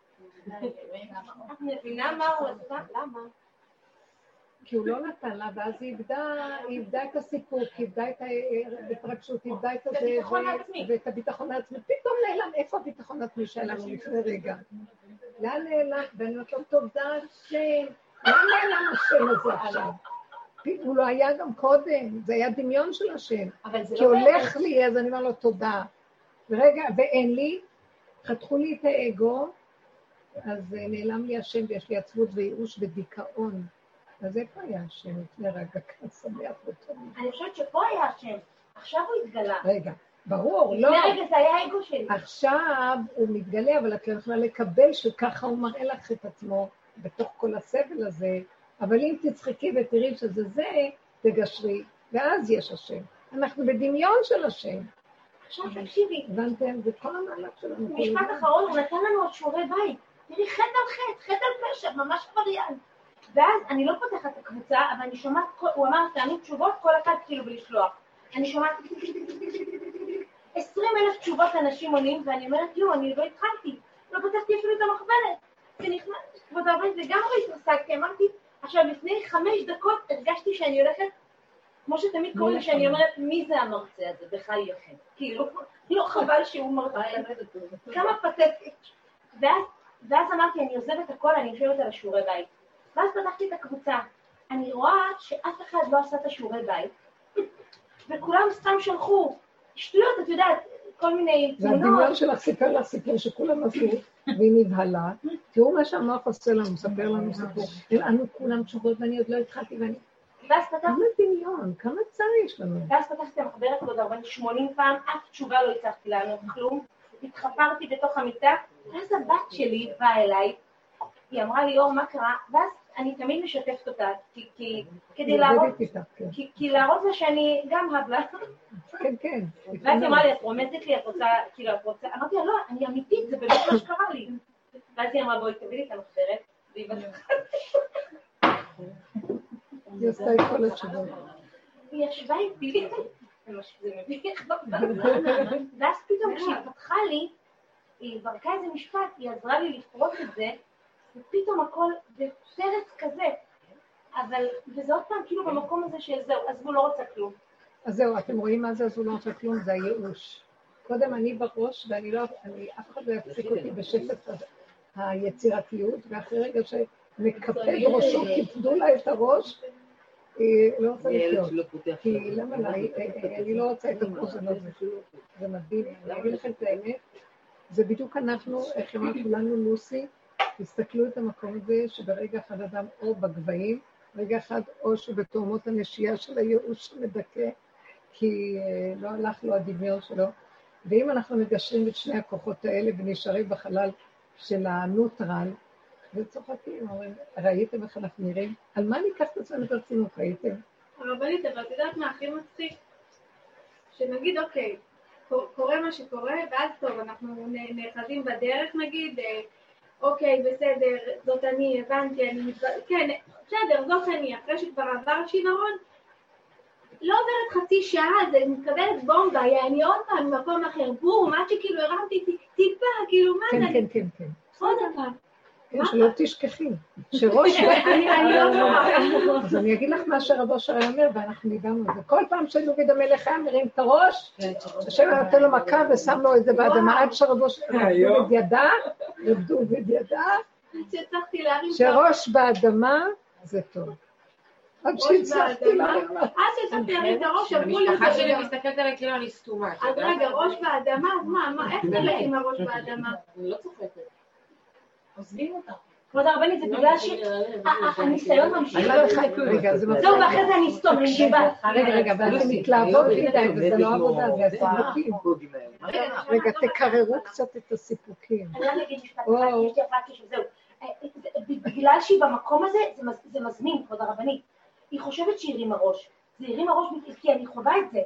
את מבינה מה הוא עשה? למה? כי הוא לא נתן לה, ואז היא איבדה, היא איבדה את הסיפוק, היא איבדה את ההתרגשות, היא איבדה את הזה. ואת הביטחון העצמי. פתאום נעלם, איפה הביטחון העצמי שהיה לנו לפני רגע? לאן נעלם? ואני אומרת לו, תודה השם. לאן נעלם השם הזה עכשיו? הוא לא היה גם קודם, זה היה דמיון של השם. כי לא הולך לי, אז אני אומר לו תודה. ורגע, ואין לי, חתכו לי את האגו, אז אה, נעלם לי השם ויש לי עצבות וייאוש ודיכאון. אז איפה היה השם לפני רגע כאן שמח וטוב? אני חושבת שפה היה השם, עכשיו הוא התגלה. רגע, ברור, לא. לפני רגע זה היה האגו שלי. עכשיו הוא מתגלה, אבל את לא יכולה לקבל שככה הוא מראה לך את עצמו בתוך כל הסבל הזה, אבל אם תצחקי ותראי שזה זה, תגשרי, ואז יש השם. אנחנו בדמיון של השם. עכשיו תקשיבי, הבנתם? זה כל המהלך שלנו. משפט אחרון, הוא נתן לנו עוד שיעורי בית. תראי, חטא על חטא, חטא על פשע, ממש עבריין. ואז אני לא פותחת את הקבוצה, אבל אני שומעת, הוא אמר, תענו תשובות, כל אחד כאילו בלשלוח. אני שומעת עשרים אלף תשובות אנשים עונים, ואני אומרת, יואו, אני לא התחלתי, לא פתחתי אפילו את המחברת. זה נכנס, כבוד הרבנית, לגמרי התרסקתי, אמרתי, עכשיו לפני חמש דקות הרגשתי שאני הולכת, כמו שתמיד קוראים לי, שאני אומרת, מי זה המרצה הזה, בחי יחד. כאילו, לא חבל שהוא מרצה. כמה פתטי. ואז אמרתי, אני עוזבת הכל, אני יושבת על השיעורי בית. ואז פתחתי את הקבוצה. אני רואה שאף אחד לא עשה את השיעורי בית, וכולם סתם שלחו שטויות, את יודעת, כל מיני תמונות. והדמיון שלך סיפר לך סיפור שכולם עשו, והיא נבהלה. תראו מה שהמוח עושה לנו, מספר לנו סיפור. לנו כולם תשובות ואני עוד לא התחלתי, ואני... ואז פתחתי, כמה דמיון, כמה צער יש לנו. ואז פתחתי את המחברת עוד 40, 80 פעם, אף תשובה לא הצלחתי לענות כלום. התחפרתי בתוך המיטה, ואז הבת שלי באה אליי, היא אמרה לי, אור, מה קרה? ואז אני תמיד משתפת אותה, כי, כי, כדי להראות, כן. כי, כי להראות לה שאני גם הבלה. כן, כן. ואז היא אמרה לי, את רומזת לי, את רוצה, כאילו, את רוצה, אמרתי לה, לא, אני אמיתית, זה באמת מה שקרה לי. ואז היא אמרה, בואי, תביאי לי את המחברת, והיא בטחה. היא עשתה את כל התשובות. היא ישבה איתי, זה מביך, ואז פתאום כשהיא פתחה לי, היא זרקה איזה משפט, היא עזרה לי לפרוט את זה, ופתאום הכל בפרץ כזה. אבל, וזה עוד פעם כאילו במקום הזה של זהו, עזבו, לא רוצה כלום. אז זהו, אתם רואים מה זה, אז הוא לא עושה כלום, זה הייאוש. קודם אני בראש, ואני לא, אני, אף אחד לא יפסיק אותי בשפט היצירתיות, ואחרי רגע שמקפד ראשו, קיפדו לה את הראש, היא לא רוצה לחיות. כי למה לה, אני לא רוצה את הפוזן הזה. זה מדהים, אני אגיד לכם את האמת, זה בדיוק אנחנו, איך אמרת כולנו לוסי, תסתכלו את המקום הזה, שברגע אחד אדם או בגבהים, רגע אחד או שבתאומות הנשייה של הייאוש שמדכא, כי אה, לא הלך לו הדמיון שלו. ואם אנחנו מגשרים את שני הכוחות האלה ונשארים בחלל של הנוטרל, וצוחקים, אומרים, ראיתם איך אנחנו נראים? על מה ניקח את עצמנו ברצינות, ראיתם? הרבנית, אבל את יודעת מה הכי מצחיק? שנגיד, אוקיי, קורה מה שקורה, ואז טוב, אנחנו נאחזים בדרך נגיד, אה, אוקיי, בסדר, זאת אני, הבנתי, אני מתב... כן, בסדר, זאת אני, אחרי שכבר עבר שיוורון, לא עוברת חצי שעה, זה מקבלת בומבה, יעני עוד פעם ממקום אחר, בום, עד שכאילו הרמתי טיפה, כאילו, מה כן, זה? כן, כן, כן. עוד פעם. כן, שלא תשכחי, שראש... אני לא זוכרת. אז אני אגיד לך מה שרב אושר היה אומר, ואנחנו דיברנו על זה. כל פעם שדוד המלך היה מרים את הראש, השם היה נותן לו מכה ושם לו את זה באדמה, עד שרב אושר את את ידה, שהצלחתי להרים את שראש באדמה זה טוב. עד שהצלחתי להרים. עד שהצלחתי להרים את הראש, אמרו לי, המשפחה שלי מסתכלת עליי כאילו אני סתומה. את אז? רגע, ראש באדמה, אז מה, מה, איך נלך עם הראש באדמה? אני לא צוחקת. עוזבים אותה. כבוד הרבנית, זה בגלל שהניסיון ממשיך. אני לא לך, רגע, זה מצחיק. זהו, ואחרי זה אני אסתום, אני שיבה. רגע, רגע, ואתם מתלהבות מדי, וזה לא עבודה, זה הסיפוקים. רגע, תקררו קצת את הסיפוקים. אני רק אגיד משפט אחד. יש לי הפרעת קשב, זהו. אה, זה- בגלל שהיא במקום הזה, זה מז- זה מזמין, כבוד הרבנית. היא חושבת שהיא הרימה ראש. זה הרימה ראש כי אני חווה את זה.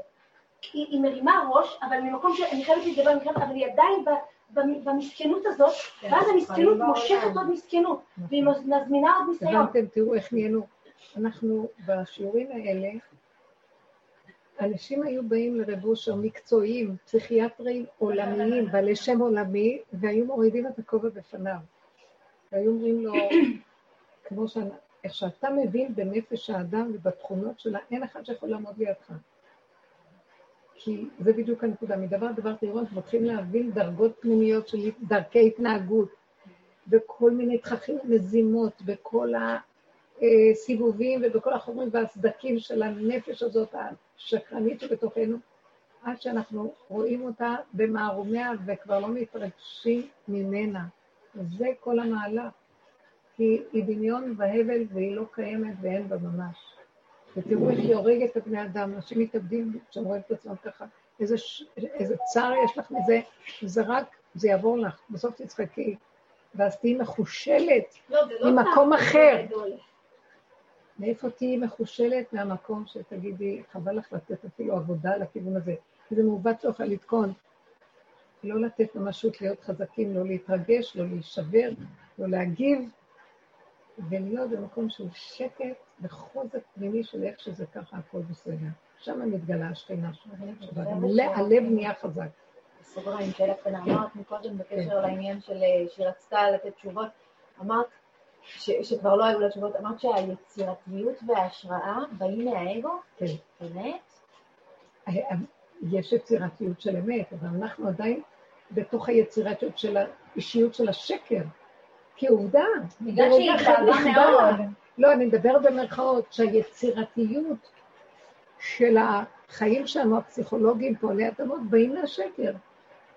היא מרימה ראש, אבל ממקום שאני חייבת להתגבר, אני חייבת- אבל היא עדיין במסכנות הזאת, ואז המסכנות מושכת עוד מסכנות, והיא מזמינה עוד ניסיון. הבנתם, תראו איך נהיינו. אנחנו בשיעורים האלה, אנשים היו באים לרב אושר מקצועיים, פסיכיאטרים עולמיים, בעלי שם עולמי, והיו מורידים את הכובע בפניו. והיו אומרים לו, כמו שאתה מבין בנפש האדם ובתכונות שלה, אין אחד שיכול לעמוד לידך. כי זה בדיוק הנקודה. מדבר לדבר תראו, אנחנו מתחילים להבין דרגות פנימיות של דרכי התנהגות, בכל מיני תככים ומזימות, בכל הסיבובים ובכל החומרים והסדקים של הנפש הזאת, השקרנית שבתוכנו, עד שאנחנו רואים אותה במערומיה וכבר לא מתרגשים ממנה. וזה כל המהלך. כי היא דמיון והבל והיא לא קיימת ואין בה ממש. ותראו איך היא הורגת את הבני אדם, אנשים מתאבדים כשהם רואים את עצמם ככה. איזה, ש... איזה צער יש לך מזה, זה רק, זה יעבור לך, בסוף תצחקי, ואז תהיי מחושלת לא, לא ממקום אחר. מאיפה תהיי מחושלת מהמקום שתגידי, חבל לך לתת אפילו עבודה לכיוון הזה, כי זה מעוות שלך לתקון. לא לתת ממשות להיות חזקים, לא להתרגש, לא להישבר, לא להגיב, ולהיות במקום של שקט וחוזק פנימי של איך שזה ככה, הכל בסדר. שם מתגלה השכינה גם הלב נהיה חזק. בסוגריים, שאלה קטנה, אמרת מקודם בקשר לעניין של אה, שהיא רצתה לתת תשובות, אמרת ש- שכבר לא היו לה תשובות, אמרת שהיצירתיות וההשראה באים מהאגו? כן. באמת? יש יצירתיות של אמת, אבל אנחנו עדיין בתוך היצירתיות של האישיות של השקר. כי עובדה, בגלל שהיא נחבא. מאוד. לא, אני מדברת במרכאות, שהיצירתיות של החיים שלנו, הפסיכולוגיים פה עלי אדמות, באים מהשקר.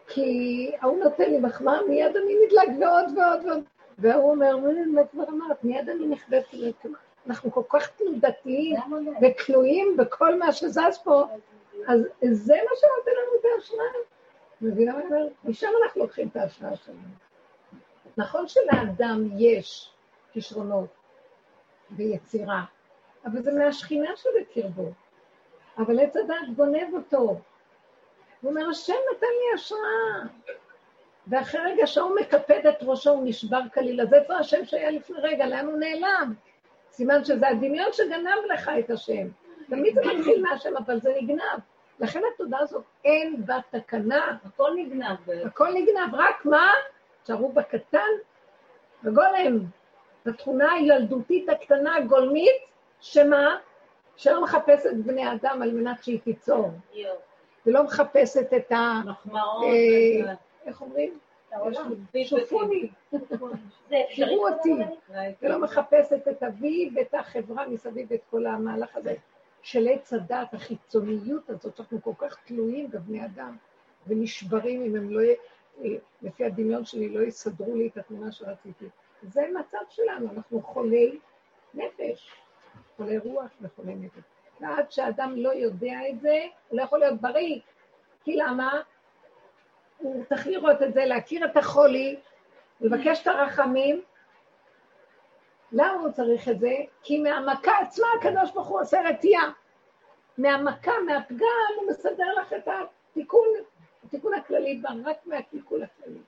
כי ההוא נותן לי מחמאה, מיד אני נדלק ועוד ועוד ועוד. והוא אומר, מה כבר אמרת, מיד אני נכבדת. אנחנו כל כך תנודתיים המודל. ותלויים בכל מה שזז פה, אז זה מה שנותן לנו את ההשראה. מבינה מה אני אומרת? משם אנחנו לוקחים את ההשראה שלנו. נכון שלאדם יש כישרונות ויצירה, אבל זה מהשכינה שבקרבו. אבל עץ הדת גונב אותו. הוא אומר, השם נתן לי השראה. ואחרי רגע שהוא מקפד את ראשו, הוא נשבר כליל. אז איפה השם שהיה לפני רגע? לאן הוא נעלם? סימן שזה הדמיון שגנב לך את השם. תמיד זה מתחיל מהשם, אבל זה נגנב. לכן התודעה הזאת, אין בה תקנה, הכל נגנב. הכל נגנב, רק מה? תשארו בקטן, בגולם, בתכונה הילדותית הקטנה הגולמית, שמה? שלא מחפשת בני אדם על מנת שהיא תיצור. ולא מחפשת את ה... מחמאות. אה, איך אומרים? שופוני, זה אפשרי? תראו אותי. אה, ולא מחפשת את אבי ואת החברה מסביב, את כל המהלך הזה של עץ הדת, החיצוניות הזאת, שאנחנו כל כך תלויים בבני אדם, ונשברים אם הם לא, אה, לפי הדמיון שלי, לא יסדרו לי את התמונה שרציתי. זה מצב שלנו, אנחנו חולי נפש, חולי רוח וחולי נפש. ועד שאדם לא יודע את זה, הוא לא יכול להיות בריא. כי למה? הוא צריך לראות את זה, להכיר את החולי, לבקש את הרחמים, למה הוא צריך את זה? כי מהמכה עצמה הקדוש ברוך הוא עושה רתיעה. מהמכה, מהפגם, הוא מסדר לך את התיקון, התיקון הכללי רק מהקלקול הכללי.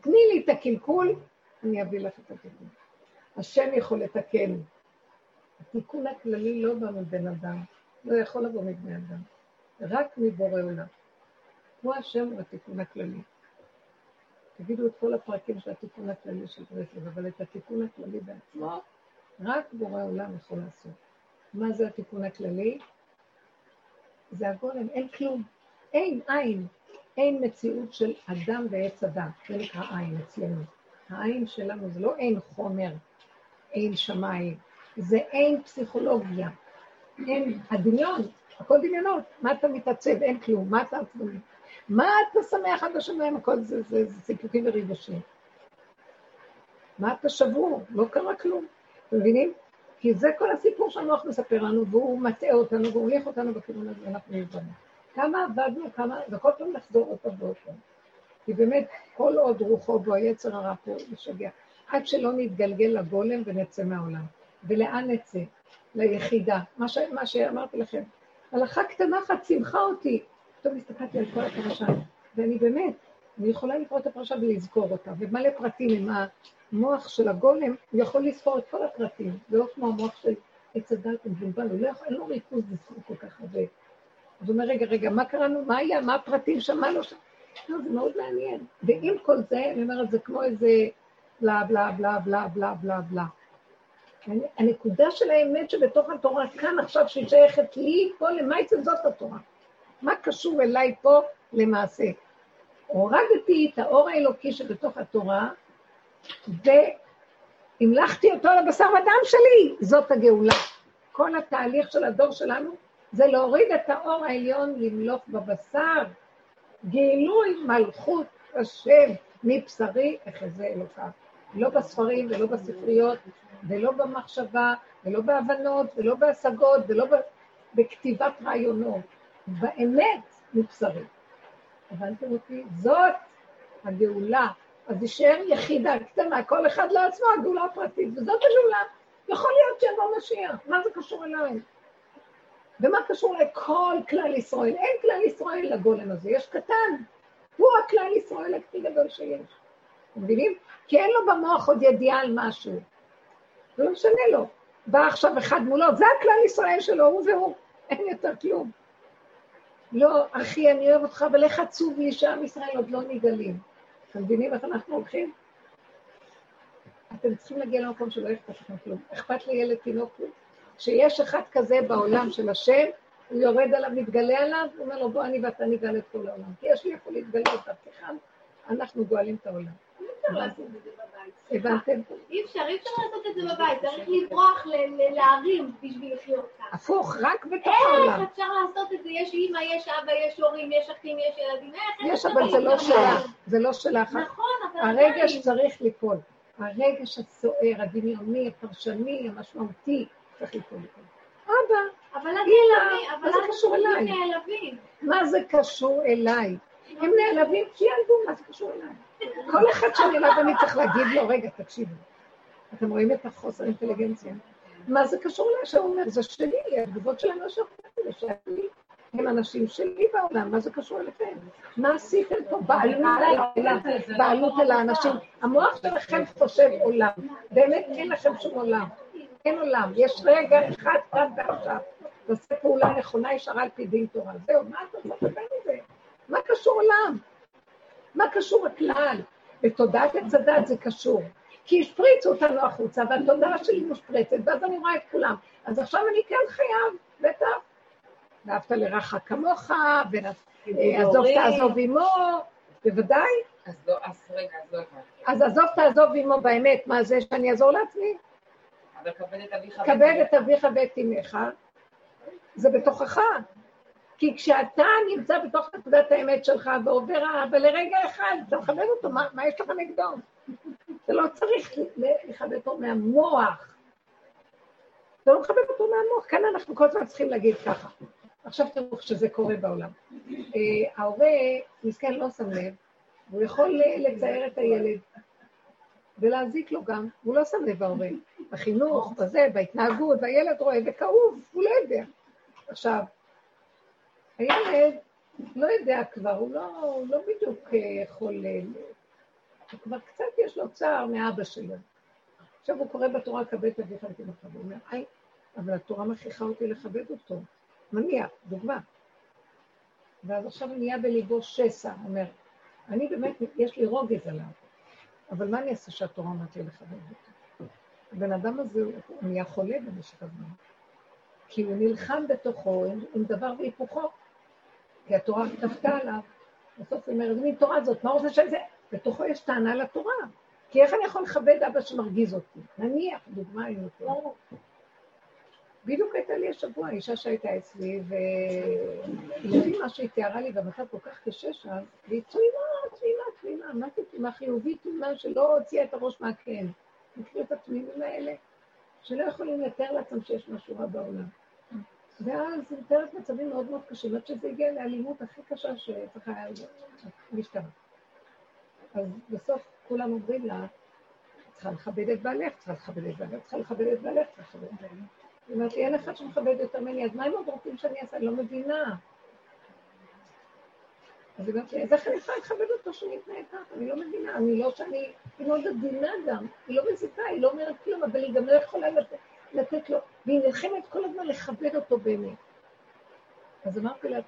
תני לי את הקלקול, אני אביא לך את התיקון. השם יכול לתקן. התיקון הכללי לא בא מבן אדם, לא יכול לבוא מבני אדם, רק מבורא עולם. הוא השם בתיקון הכללי. תגידו את כל הפרקים של התיקון הכללי של ברסלב, אבל את התיקון הכללי בעצמו, רק בורא עולם יכול לעשות. מה זה התיקון הכללי? זה הגולם, אין כלום. אין עין. אין מציאות של אדם ועץ אדם. זה נקרא עין אצלנו. העין שלנו זה לא אין חומר, אין שמיים, זה אין פסיכולוגיה. אין הדמיון, הכל דמיונות. מה אתה מתעצב? אין כלום. מה אתה עצבני? מה אתה שמח עד השמיים? הכל זה, זה, זה סיפוקים וריגושים. מה אתה שבור? לא קרה כלום. אתם מבינים? כי זה כל הסיפור שהמוח מספר לנו, והוא מטעה אותנו, והוא הוליך אותנו בכיוון הזה, ואנחנו נבדנו. כמה עבדנו, כמה, וכל פעם לחזור ועוד פעם. כי באמת, כל עוד רוחו בו, היצר הרע פה משגע, עד שלא נתגלגל לגולם ונצא מהעולם. ולאן נצא? ליחידה. מה, ש... מה שאמרתי לכם. הלכה קטנה אחת צימחה אותי. פתאום הסתכלתי על כל הפרשה, ואני באמת, אני יכולה לקרוא את הפרשה ולזכור אותה, ומלא פרטים עם המוח של הגולם, הוא יכול לזכור את כל הפרטים, זה לא כמו המוח של עץ הדת המבולבל, הוא לא יכול, אין לו ריכוז לזכור כל כך הרבה. אז הוא אומר, רגע, רגע, מה קראנו? מה היה? מה הפרטים שם? מה לא שם? לא, זה מאוד מעניין. ועם כל זה, אני אומרת, זה כמו איזה בלה בלה בלה בלה בלה בלה בלה. הנקודה של האמת שבתוך התורה כאן עכשיו, שהיא שייכת לי, פה למעשה זאת התורה. מה קשור אליי פה למעשה? הורדתי את האור האלוקי שבתוך התורה, והמלכתי אותו לבשר ודם שלי, זאת הגאולה. כל התהליך של הדור שלנו זה להוריד את האור העליון, למלוך בבשר, גילוי מלכות השם מבשרי אחזה אלוקיו. לא בספרים ולא בספריות ולא במחשבה ולא בהבנות ולא בהשגות ולא בכתיבת רעיונות. באמת מבשרי. הבנתם אותי? זאת הגאולה. אז יישאר יחידה קטנה, כל אחד לעצמו, הגאולה הפרטית, וזאת הגאולה. יכול להיות שיבוא משיח, מה זה קשור אליי? ומה קשור לכל כלל ישראל? אין כלל ישראל לגולם הזה, יש קטן. הוא הכלל ישראל הכי גדול שיש. מבינים? כי אין לו במוח עוד ידיעה על משהו. לא משנה לו. בא עכשיו אחד מולו, זה הכלל ישראל שלו, הוא והוא, אין יותר כלום. לא, אחי, אני אוהב אותך, אבל איך עצוב לי שעם ישראל עוד לא נגאלים. אתם מבינים איך אנחנו הולכים? אתם צריכים להגיע למקום שלא אכפת לכם כלום. אכפת לילד תינוק. כשיש אחד כזה בעולם של השם, הוא יורד עליו, מתגלה עליו, הוא אומר לו, בוא אני ואתה נגאל את כל העולם. כי יש לי איפה להתגלות דרכך, אנחנו גואלים את העולם. אי אפשר לעשות את זה בבית. הבנתם? אי אפשר, אי אפשר לעשות את זה בבית, צריך לברוח להרים בשביל לחיות כאן. הפוך, רק בתוך איך העולם. אפשר לעשות את זה? יש אימא, יש אבא, יש הורים, יש אחים, יש ילדים, איך? איך יש, אבל זה לא להתגבר? שלך, זה לא שלך. נכון, אבל הרגש. צריך ליפול. הרגש הסוער, הדמיוני, הפרשני, המשמעותי, צריך ליפול. אבא, אבל הנעלבים, אבל מה זה קשור אליי? נעלבים. מה זה קשור אליי? הם נעלבים שיעלבו, מה זה קשור אליי? כל אחד שנעלב אני צריך להגיד לו, רגע, תקשיבו. אתם רואים את החוסר אינטליגנציה? מה זה קשור אליי? שהוא אומר, זה שלי, התגובות של אנשים זה שלי. הם אנשים שלי בעולם, מה זה קשור אליכם? מה עשיתם פה? בעלות על בעלות על האנשים. המוח שלכם חושב עולם, באמת אין לכם שום עולם. אין עולם, יש רגע אחד כאן ועכשיו. תעשה פעולה נכונה, ישרה על פי דין תורה. זהו, מה אתה רוצה לדבר מזה? מה קשור עולם? מה קשור הכלל? בתודעת עץ הדת זה קשור. כי השפריצו אותנו החוצה, והתודעה שלי מושפרצת, ואז אני רואה את כולם. אז עכשיו אני כן חייב, בטח. ואהבת לרעך כמוך, ועזוב תעזוב עמו, בוודאי. אז לא, אז רגע, אז לא הבנתי. אז עזוב תעזוב עמו באמת, מה זה שאני אעזור לעצמי? כבד את אביך. כבד את אביך ואת אמך, זה בתוכך. כי כשאתה נמצא בתוך נקודת האמת שלך ועובר האבא לרגע אחד, אתה מכבד אותו, מה, מה יש לך נגדו? אתה לא צריך לכבד אותו מהמוח. אתה לא מכבד אותו מהמוח, כאן אנחנו כל הזמן צריכים להגיד ככה. עכשיו תראו שזה קורה בעולם. אה, ההורה, מסכן, לא שם לב, והוא יכול לצייר את הילד ולהזיק לו גם, הוא לא שם לב ההורה. בחינוך, בזה, בהתנהגות, והילד רואה וכאוב, הוא לא יודע. עכשיו, הילד לא יודע כבר, הוא לא, הוא לא בדיוק אה, יכול... אה, הוא כבר קצת יש לו צער מאבא שלו. עכשיו הוא קורא בתורה, כבד את אביך ואת והוא אומר, היי, אבל התורה מכריחה אותי לכבד אותו. נניח, דוגמה. ואז עכשיו נהיה בליבו שסע, אומר, אני באמת, יש לי רוגז עליו, אבל מה אני אעשה שהתורה אומרת לי לכבד אותו? הבן אדם הזה, הוא נהיה חולה במשך הזמן. כי הוא נלחם בתוכו עם, עם דבר והיפוכו. כי התורה כפתה עליו. בסוף הוא אומר, איזה מין תורה זאת, מה רוצה שזה? בתוכו יש טענה לתורה. כי איך אני יכול לכבד אבא שמרגיז אותי? נניח, דוגמה אני נותנת. בדיוק הייתה לי השבוע אישה שהייתה אצלי, ולפי מה שהיא תיארה לי במצב כל כך קשה שם, והיא תמימה, תמימה, תמימה, מה זה תמימה חיובית, תמימה שלא הוציאה את הראש מהקן. מכיר את התמימים האלה, שלא יכולים לתאר לעצמם שיש משהו רע בעולם. ואז היא מתארת מצבים מאוד מאוד קשים, עד שזה הגיע לאלימות הכי קשה שצריכה להשתמע. אז בסוף כולם אומרים לה, צריכה לכבד את בעלך, צריכה לכבד את בעלך, צריכה לכבד את בעלך, צריכה לכבד את בעלך. היא אומרת לי, אין אחד שמכבד יותר ממני, אז מה הם עוד רוצים שאני אעשה? אני לא מבינה. אז היא אומרת לי, אז איך אני יכולה לכבד אותו שהוא מתנהג ככה? אני לא מבינה, אני לא שאני, היא מאוד עדינה גם, היא לא מזיקה, היא לא אומרת כלום, אבל היא גם לא יכולה לתת, לתת לו, והיא נלחמת כל הזמן לכבד אותו באמת. אז אמרתי לה,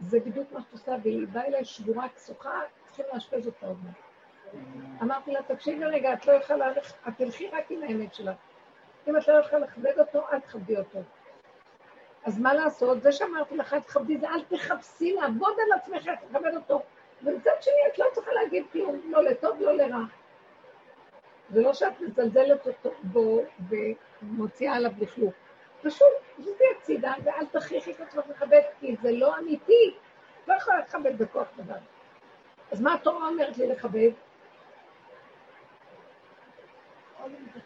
זה בדיוק מה שאת עושה, והיא באה אליי שבורה, כסוכה, צריכים לאשפז אותה עוד מעט. אמרתי לה, תקשיבי רגע, את לא יכולה, את תלכי רק עם האמת שלך. אם את לא יכולה לכבד אותו, אל תכבדי אותו. אז מה לעשות? זה שאמרתי לך, תכבדי זה, אל תחפשי לעבוד על עצמך, תכבד אותו. ומצד שני, את לא צריכה להגיד כלום, לא לטוב, לא לרע. זה לא שאת מזלזלת אותו בו ומוציאה עליו לכלוך. פשוט, זוזי הצידה, ואל תכריחי את עצמך לכבד, כי זה לא אמיתי. לא יכולה לכבד בכוח דבר. אז מה התורה אומרת לי לכבד?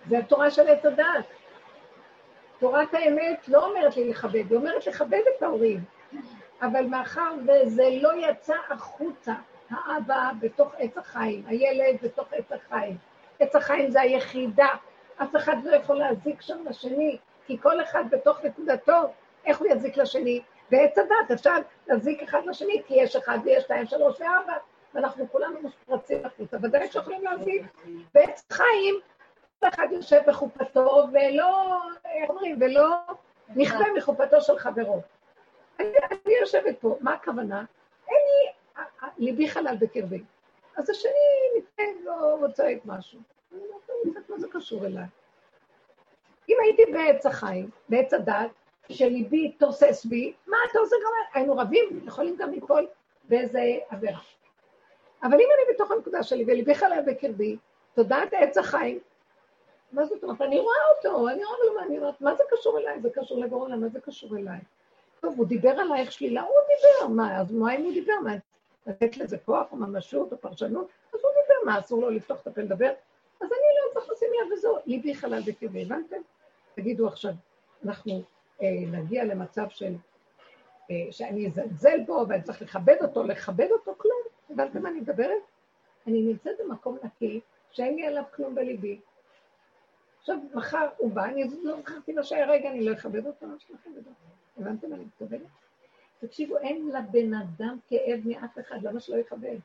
זה התורה של עץ הדת. תורת האמת לא אומרת לי לכבד, היא אומרת לכבד את ההורים. אבל מאחר וזה לא יצא החוצה, האבא בתוך עץ החיים, הילד בתוך עץ החיים. עץ החיים זה היחידה, אף אחד לא יכול להזיק שם לשני, כי כל אחד בתוך נקודתו, איך הוא יזיק לשני? בעץ הדת אפשר להזיק אחד לשני, כי יש אחד ויש שתיים, שלוש וארבע, ואנחנו כולנו מושפרצים החוצה, ודאי שיכולים להזיק. בעץ חיים, אחד יושב בחופתו, ולא, איך אומרים, ולא נכווה מחופתו של חברו. אני, אני יושבת פה, מה הכוונה? אין לי, ליבי חלל בקרבי. אז השני מתנהג או צועק משהו. אני אומרת, מה זה קשור אליי? אם הייתי בעץ החיים, בעץ הדת, שליבי תוסס בי, מה אתה עושה גם... היינו רבים, יכולים גם ליפול באיזה עבירה. אבל אם אני בתוך הנקודה שלי וליבי חלל בקרבי, תודעת עץ החיים, מה זאת אומרת? אני רואה אותו, אני רואה לו מה אני אומרת, מה זה קשור אליי? זה קשור לגורלה, מה זה קשור אליי? טוב, הוא דיבר עלייך שלילה, הוא דיבר, מה, אז מה אם הוא דיבר? מה, לתת לזה כוח או ממשות או פרשנות? אז הוא דיבר, מה, אסור לו לפתוח את הפה לדבר? אז אני לא צריך לשים יד וזהו, ליבי חלל בקרבי, הבנתם? תגידו עכשיו, אנחנו אה, נגיע למצב של, אה, שאני אזלזל בו ואני צריך לכבד אותו, לכבד אותו, כלום. הבנתם מה אני מדברת? אני נמצאת במקום נקי, שאין לי עליו כלום בליבי. עכשיו, מחר הוא בא, אני לא זכרתי לו שהיה רגע, אני לא אכבד אותו, אני לא אכבד אותו. הבנתם מה אני מתכוונת? תקשיבו, אין לבן אדם כאב מאף אחד, למה שלא יכבד?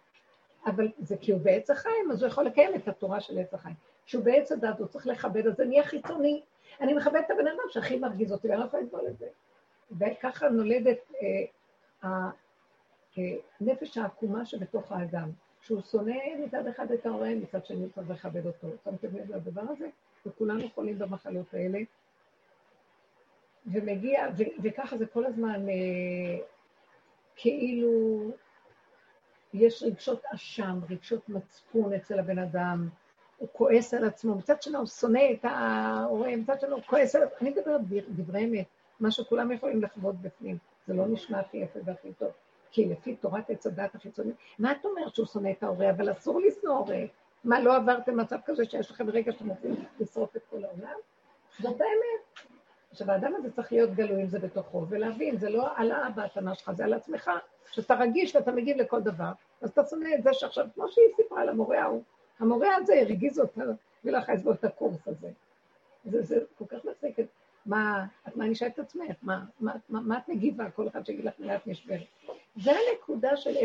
אבל זה כי הוא בעץ החיים, אז הוא יכול לקיים את התורה של עץ החיים. כשהוא בעץ הדת, הוא צריך לכבד, אז זה נהיה חיצוני. אני מכבד את הבן אדם שהכי מרגיז אותי, ואני לא יכולה לסבול את זה. וככה נולדת אה, הנפש העקומה שבתוך האדם, שהוא שונא מצד אחד את ההורה, מצד שני צריך לכבד אותו. שמתם לב לדבר הזה? וכולנו חולים במחלות האלה. ומגיע, ו- וככה זה כל הזמן אה, כאילו יש רגשות אשם, רגשות מצפון אצל הבן אדם, הוא כועס על עצמו, מצד שני הוא שונא את ההורה, מצד שני הוא כועס על עצמו, אני מדברת דברי אמת, מה שכולם יכולים לחוות בפנים, זה לא נשמע הכי יפה והכי טוב, כי לפי תורת עץ הדת החיצונית, מה את אומרת שהוא שונא את ההורה, אבל אסור לשנוא הורה, מה, לא עברתם מצב כזה שיש לכם רגע שאתם רוצים לשרוף את כל העולם? זאת האמת. עכשיו, האדם הזה צריך להיות גלוי עם זה בתוכו, ולהבין, זה לא על התנא שלך, זה על עצמך, שאתה רגיש ואתה מגיב לכל דבר, אז אתה שונא את זה שעכשיו, כמו שהיא סיפרה על המורה ההוא, המורה הזה הרגיז אותה, יכולה לסבול את הקורס הזה. זה, זה כל כך מצחיק. מה, את מענישה את עצמך? מה, מה, מה, מה את מגיבה? כל אחד שיגיד לך מילה את נשברת. זה הנקודה של.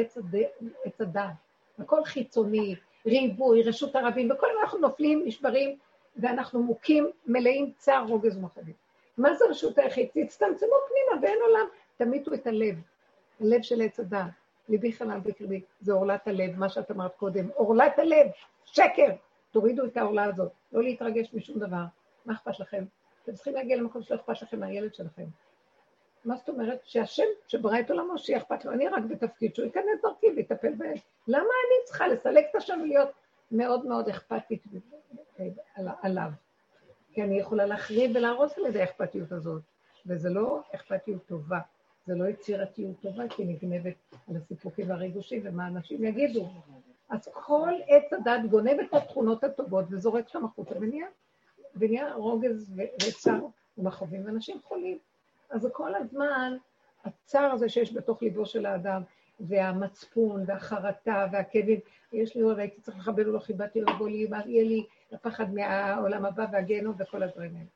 עץ הדעת. הכל חיצוני, ריבוי, רשות הרבים, וכל הזמן אנחנו נופלים, נשברים, ואנחנו מוכים, מלאים צער, רוגז ומחבים. מה זה רשות היחיד? תצטמצמו פנימה ואין עולם, תמיתו את הלב, הלב של עץ הדעת. ליבי חלל בקרבי, זה עורלת הלב, מה שאת אמרת קודם, עורלת הלב, שקר. תורידו את העורלה הזאת, לא להתרגש משום דבר. מה אכפת לכם? אתם צריכים להגיע למקום שלא אכפת לכם מהילד שלכם. מה זאת אומרת? שהשם שברא את עולמו, שיהיה אכפת לו, אני רק בתפקיד שהוא ייכנס דרכי ויטפל בהם. למה אני צריכה לסלק את השם ולהיות מאוד מאוד אכפתית עליו? כי אני יכולה להחריב ולהרוס על ידי האכפתיות הזאת, וזה לא אכפתיות טובה. זה לא יצירתיות טובה, כי נגנבת על הסיפוקים והריגושים ומה אנשים יגידו. אז כל עץ הדת גונב את התכונות הטובות וזורק שם החוצה ונהיה, ונהיה רוגז וצר ומכאובים, ואנשים חולים. אז כל הזמן, הצער הזה שיש בתוך ליבו של האדם, והמצפון, והחרטה, והכאבים, יש לי אוהב, הייתי צריך לכבד ולא כיבדתי לבוא לי, יהיה לי הפחד מהעולם הבא והגיהנום וכל הדברים האלה.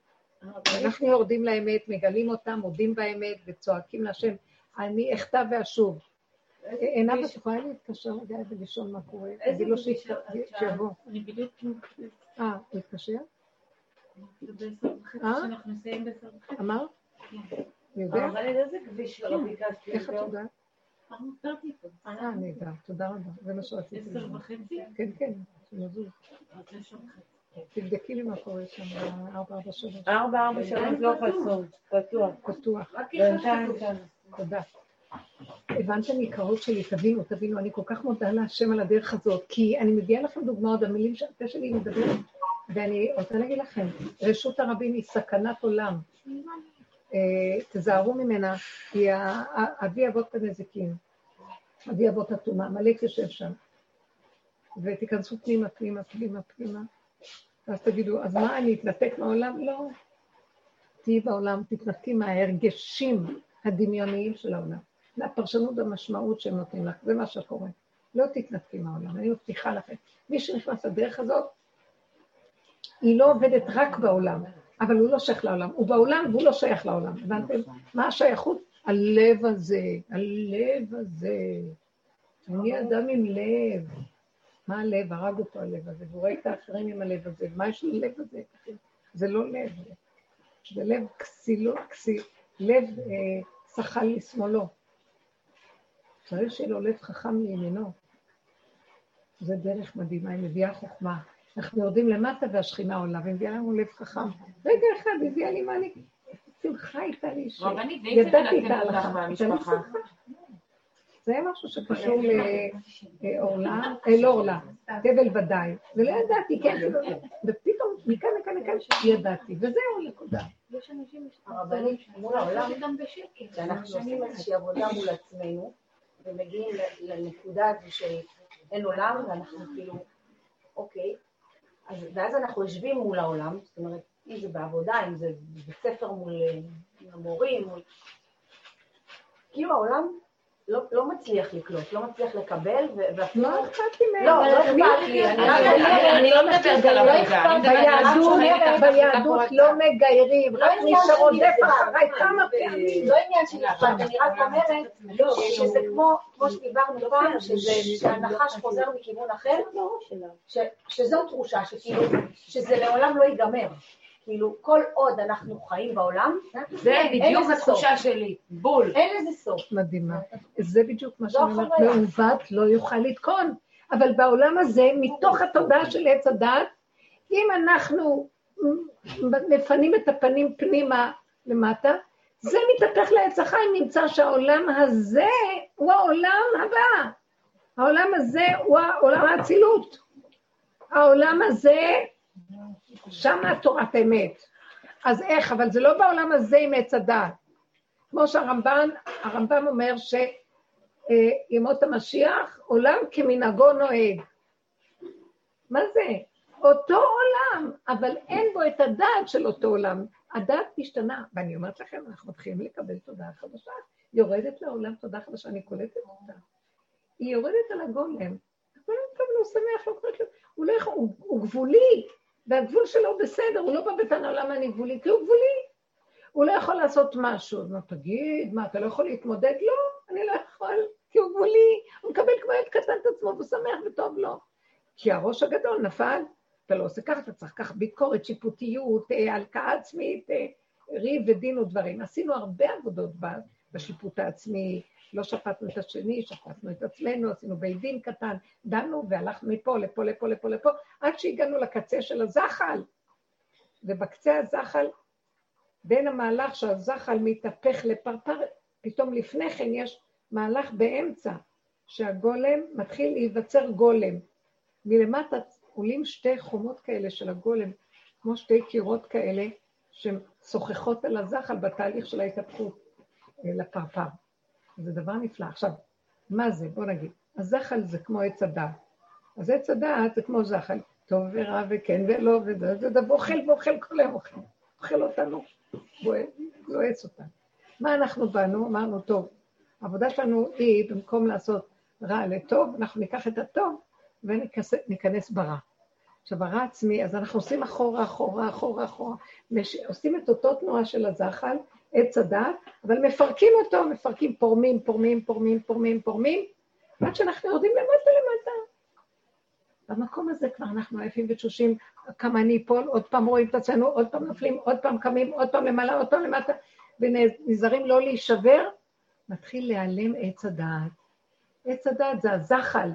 אנחנו יורדים לאמת, מגלים אותם, מודים באמת וצועקים להשם, אני אחטא ואשוב. עינב, את יכולה להתקשר לגיא ולשאול מה קורה? איזה לו פגישה? שיבוא. אני בדיוק... אה, הוא התקשר? אה? שאנחנו נסיים בעשר וחצי. אמר? יודע? אבל איזה כביש לא ביקשתי איך את? יודעת? אה, נהדר, תודה רבה. זה מה שרציתי עשר. וחצי? כן, כן, שנזוז. תבדקי לי מה קורה שם, ב-443. ארבע, ארבע, שלוש, לא חסום, פתוח. פתוח. שם. תודה. הבנתם יקרות שלי, תבינו, תבינו, אני כל כך מודה להשם על הדרך הזאת, כי אני מביאה לכם דוגמאות, המילים שהפה שלי מדברת, ואני רוצה להגיד לכם, רשות הרבים היא סכנת עולם. אה, תזהרו ממנה, ה- אבי אבות הנזיקים, אבי אבות הטומאה, עמלק יושב שם. ותיכנסו פנימה, פנימה, פנימה, פנימה, ואז תגידו, אז מה, אני אתנתק מהעולם? לא. תהיי בעולם, תתנתקי מההרגשים הדמיוניים של העולם. מהפרשנות המשמעות שהם נותנים לך, זה מה שקורה. לא תתנתקי מהעולם, אני מבטיחה לכם. מי שנכנס לדרך הזאת, היא לא עובדת רק בעולם, אבל הוא לא שייך לעולם. הוא בעולם והוא לא שייך לעולם. הבנתם? מה השייכות? הלב הזה, הלב הזה. אני אדם עם לב. מה הלב? הרג אותו הלב הזה, והוא רואה את האחרים עם הלב הזה. מה יש ללב הזה? זה לא לב. זה לב כסילו, כסיל, לב אה, שחל לשמאלו. צריך שיהיה לו לב חכם לימינו. זה דרך מדהימה, היא מביאה חוכמה. אנחנו יורדים למטה והשכינה עולה, והיא מביאה לנו לב חכם. רגע אחד, הביאה לי מה אני... שמחה הייתה לי ש... ידעתי את ההלכה. זה משהו שקשור לעורלה, אה, לא עורלה, תבל ודאי. ולא ידעתי, כן, ופתאום מכאן לכאן לכאן ידעתי, וזהו, נקודה. יש אנשים הרבנית, מול העולם, גם בשקט. כשאנחנו עושים איזושהי עבודה מול עצמנו, ומגיעים לנקודה הזו שאין עולם, ואנחנו כאילו, אוקיי, אז, ואז אנחנו יושבים מול העולם, זאת אומרת, אם זה בעבודה, אם זה בבית ספר מול אה, המורים, מול... כאילו העולם לא, לא מצליח לקלוט, לא מצליח לקבל, ואפילו... לא אכפת לי מהם. לא, לא אכפת לי, אני רק אני- לא מדברת על עבודה, אני מדברת על משהו ביהדות. ביהדות לא מגיירים, לא רק מי שרודף. אחריי כמה פעמים. לא עניין של אכפת, אני רק אומרת שזה כמו, כמו שדיברנו פעם, שהנחש חוזר מכיוון אחר, שזו תחושה שכאילו, שזה לעולם לא ייגמר. כאילו, כל עוד אנחנו חיים בעולם, זה בדיוק. התחושה שלי. בול. אין לזה סוף. מדהימה. זה בדיוק מה שאני אומרת, החוויה. מעוות לא יוכל לתקון. אבל בעולם הזה, מתוך התודעה של עץ הדת, אם אנחנו מפנים את הפנים פנימה למטה, זה מתהפך לעץ החיים, נמצא שהעולם הזה הוא העולם הבא. העולם הזה הוא העולם האצילות. העולם הזה, שמה תורת אמת. אז איך? אבל זה לא בעולם הזה עם עץ הדעת. כמו שהרמב"ן, הרמב"ם אומר שימות המשיח, עולם כמנהגו נוהג. מה זה? אותו עולם, אבל אין בו את הדעת של אותו עולם. הדעת משתנה, ואני אומרת לכם, אנחנו מתחילים לקבל תודעה חדשה. יורדת לעולם תודעה חדשה, אני קולטת אותה. היא יורדת על הגולם. הגולם טוב לו, שמח, לא קורה כלום. הוא לא יכול, הוא, הוא גבולי, והגבול שלו בסדר, הוא לא בא בטענה למה אני גבולי, כי הוא גבולי. הוא לא יכול לעשות משהו. אז מה, תגיד, מה, אתה לא יכול להתמודד? לא, אני לא יכול, כי הוא גבולי. הוא מקבל כמו ילד קטן את עצמו, והוא שמח וטוב לו. כי הראש הגדול נפל, אתה לא עושה ככה, אתה צריך ככה ביקורת, שיפוטיות, אה, הלקאה עצמית, אה, ריב ודין ודברים. עשינו הרבה עבודות בשיפוט העצמי, לא שפטנו את השני, שפטנו את עצמנו, עשינו בית דין קטן, דנו והלכנו מפה, לפה, לפה, לפה, לפה, עד שהגענו לקצה של הזחל. ובקצה הזחל, בין המהלך שהזחל מתהפך לפרפר, פתאום לפני כן יש מהלך באמצע, שהגולם מתחיל להיווצר גולם. מלמטה עולים שתי חומות כאלה של הגולם, כמו שתי קירות כאלה, ששוחחות על הזחל בתהליך של ההתהפכות אה, לפרפר. זה דבר נפלא. עכשיו, מה זה? בוא נגיד. הזחל זה כמו עץ הדעת. אז עץ הדעת זה כמו זחל, טוב ורע וכן ולא, וזה, זה דבר אוכל ואוכל כל היום אוכל. אוכל אותנו, זועץ אותנו. מה אנחנו באנו? אמרנו, טוב, העבודה שלנו היא, במקום לעשות רע לטוב, אנחנו ניקח את הטוב וניכנס ברע. עכשיו, הרע עצמי, אז אנחנו עושים אחורה, אחורה, אחורה, אחורה. עושים את אותו תנועה של הזחל, עץ הדת, אבל מפרקים אותו, מפרקים, פורמים, פורמים, פורמים, פורמים, פורמים, עד שאנחנו יורדים למטה למטה. במקום הזה כבר אנחנו עייפים ותשושים, כמה אני אפול, עוד פעם רואים את עצמנו, עוד פעם נופלים, עוד פעם קמים, עוד פעם למעלה, עוד פעם למטה, ונזהרים לא להישבר, מתחיל להיעלם עץ הדעת. עץ הדעת זה הזחל,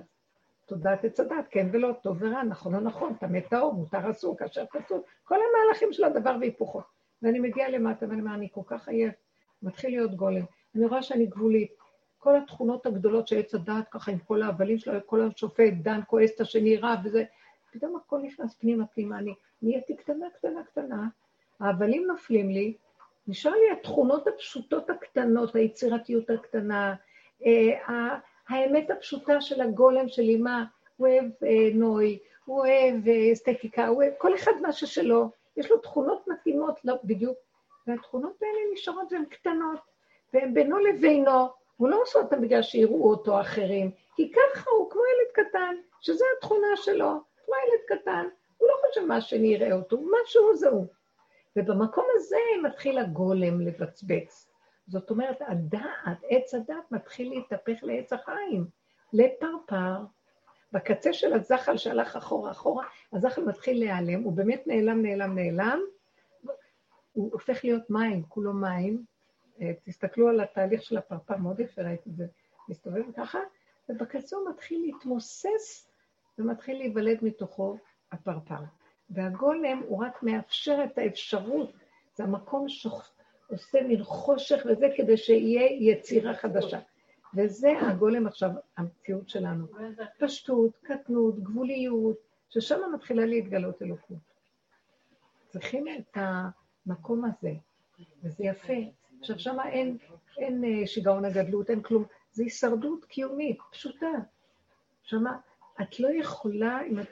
תודעת עץ הדעת, כן ולא, טוב ורע, נכון או נכון, טמא טהור, מותר אסור, כאשר פסול, כל המהלכים של הדבר והיפוכו. ואני מגיעה למטה ואני אומר, אני כל כך עייף, מתחיל להיות גולם. אני רואה שאני גבולית. כל התכונות הגדולות של עץ הדעת, ככה עם כל ההבלים שלו, כל השופט, דן כועס את השני רע וזה, פתאום הכל נכנס פנימה פנימה, אני נהייתי קטנה, קטנה, קטנה, ההבלים נופלים לי, נשאר לי התכונות הפשוטות הקטנות, היצירתיות הקטנה, אה, האמת הפשוטה של הגולם שלי, מה, הוא אוהב אה, נוי, הוא אוהב אה, אסתטיקה, הוא אוהב, כל אחד מה ששלו, יש לו תכונות מתאימות, לא בדיוק, והתכונות האלה נשארות והן קטנות, והן בינו לבינו, הוא לא עושה אותן בגלל שיראו אותו אחרים, כי ככה הוא כמו ילד קטן, שזו התכונה שלו, כמו ילד קטן, הוא לא חושב מה שאני אראה אותו, מה שהוא זה הוא. ובמקום הזה מתחיל הגולם לבצבץ. זאת אומרת, הדעת, עץ הדעת מתחיל להתהפך לעץ החיים, לפרפר. בקצה של הזחל שהלך אחורה אחורה, הזחל מתחיל להיעלם, הוא באמת נעלם, נעלם, נעלם, הוא הופך להיות מים, כולו מים. אה, תסתכלו על התהליך של הפרפר, מאוד יפה ראיתי את זה, מסתובב ככה, ובקצה הוא מתחיל להתמוסס ומתחיל להיוולד מתוכו הפרפר. והגולם הוא רק מאפשר את האפשרות, זה המקום שעושה מין חושך וזה כדי שיהיה יצירה חדשה. וזה הגולם עכשיו, המציאות שלנו. פשטות, קטנות, גבוליות, ששם מתחילה להתגלות אלוקות. צריכים את המקום הזה, וזה יפה. עכשיו, שם אין, אין אה, שיגעון הגדלות, אין כלום. זה הישרדות קיומית, פשוטה. שם את לא יכולה, אם את...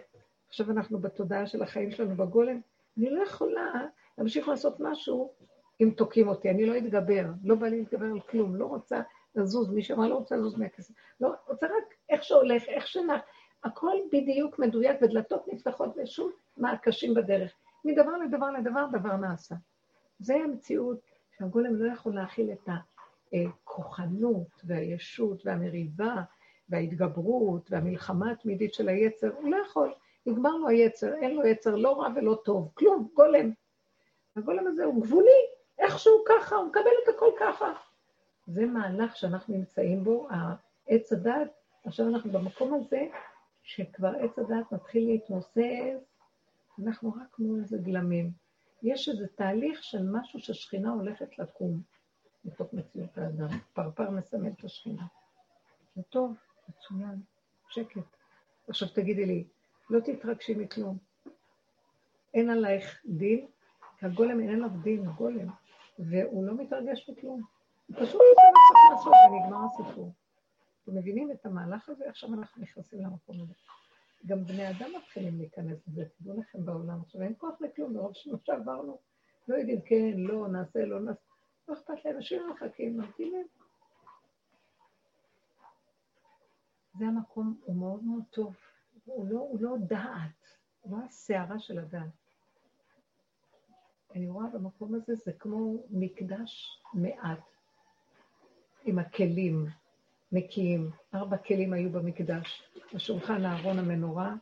עכשיו אנחנו בתודעה של החיים שלנו בגולם, אני לא יכולה להמשיך לעשות משהו אם תוקעים אותי, אני לא אתגבר, לא בא לי להתגבר על כלום, לא רוצה לזוז, מי שאמר לא רוצה לזוז מהכסף, לא, רוצה רק איך שהולך, איך שנח, הכל בדיוק מדויק ודלתות נפתחות ושום מעקשים בדרך. מדבר לדבר לדבר, דבר נעשה. זה המציאות שהגולם לא יכול להכיל את הכוחנות והישות והמריבה וההתגברות והמלחמה התמידית של היצר, הוא לא יכול. נגמר לו היצר, אין לו יצר לא רע ולא טוב, כלום, גולם. הגולם הזה הוא גבולי, איכשהו ככה, הוא מקבל את הכל ככה. זה מהלך שאנחנו נמצאים בו, העץ הדת, עכשיו אנחנו במקום הזה, שכבר עץ הדעת מתחיל להתמוסס, אנחנו רק כמו איזה גלמים. יש איזה תהליך של משהו ששכינה הולכת לקום בתוך מציאות האדם. פרפר מסמל את השכינה. זה טוב, מצוין, שקט. עכשיו תגידי לי, לא תתרגשי מכלום. אין עלייך דין, כי הגולם אין עליו דין, הגולם, והוא לא מתרגש מכלום. פשוט עושה מה שצריך לעשות ונגמר הסיפור. אתם מבינים את המהלך הזה? עכשיו אנחנו נכנסים למקום הזה. גם בני אדם מתחילים להיכנס לזה, תדעו לכם בעולם. עכשיו אין כוח לכלום, מרוב שמה שעברנו, לא יודעים, כן, לא, נעשה, לא נעשה. לא אכפת להם, אנשים מחכים, ממתינים. זה המקום, הוא מאוד מאוד טוב. הוא לא, הוא לא דעת, הוא לא הסערה של הדעת. אני רואה במקום הזה, זה כמו מקדש מעט, עם הכלים נקיים. ארבע כלים היו במקדש, השולחן, הארון, המנורה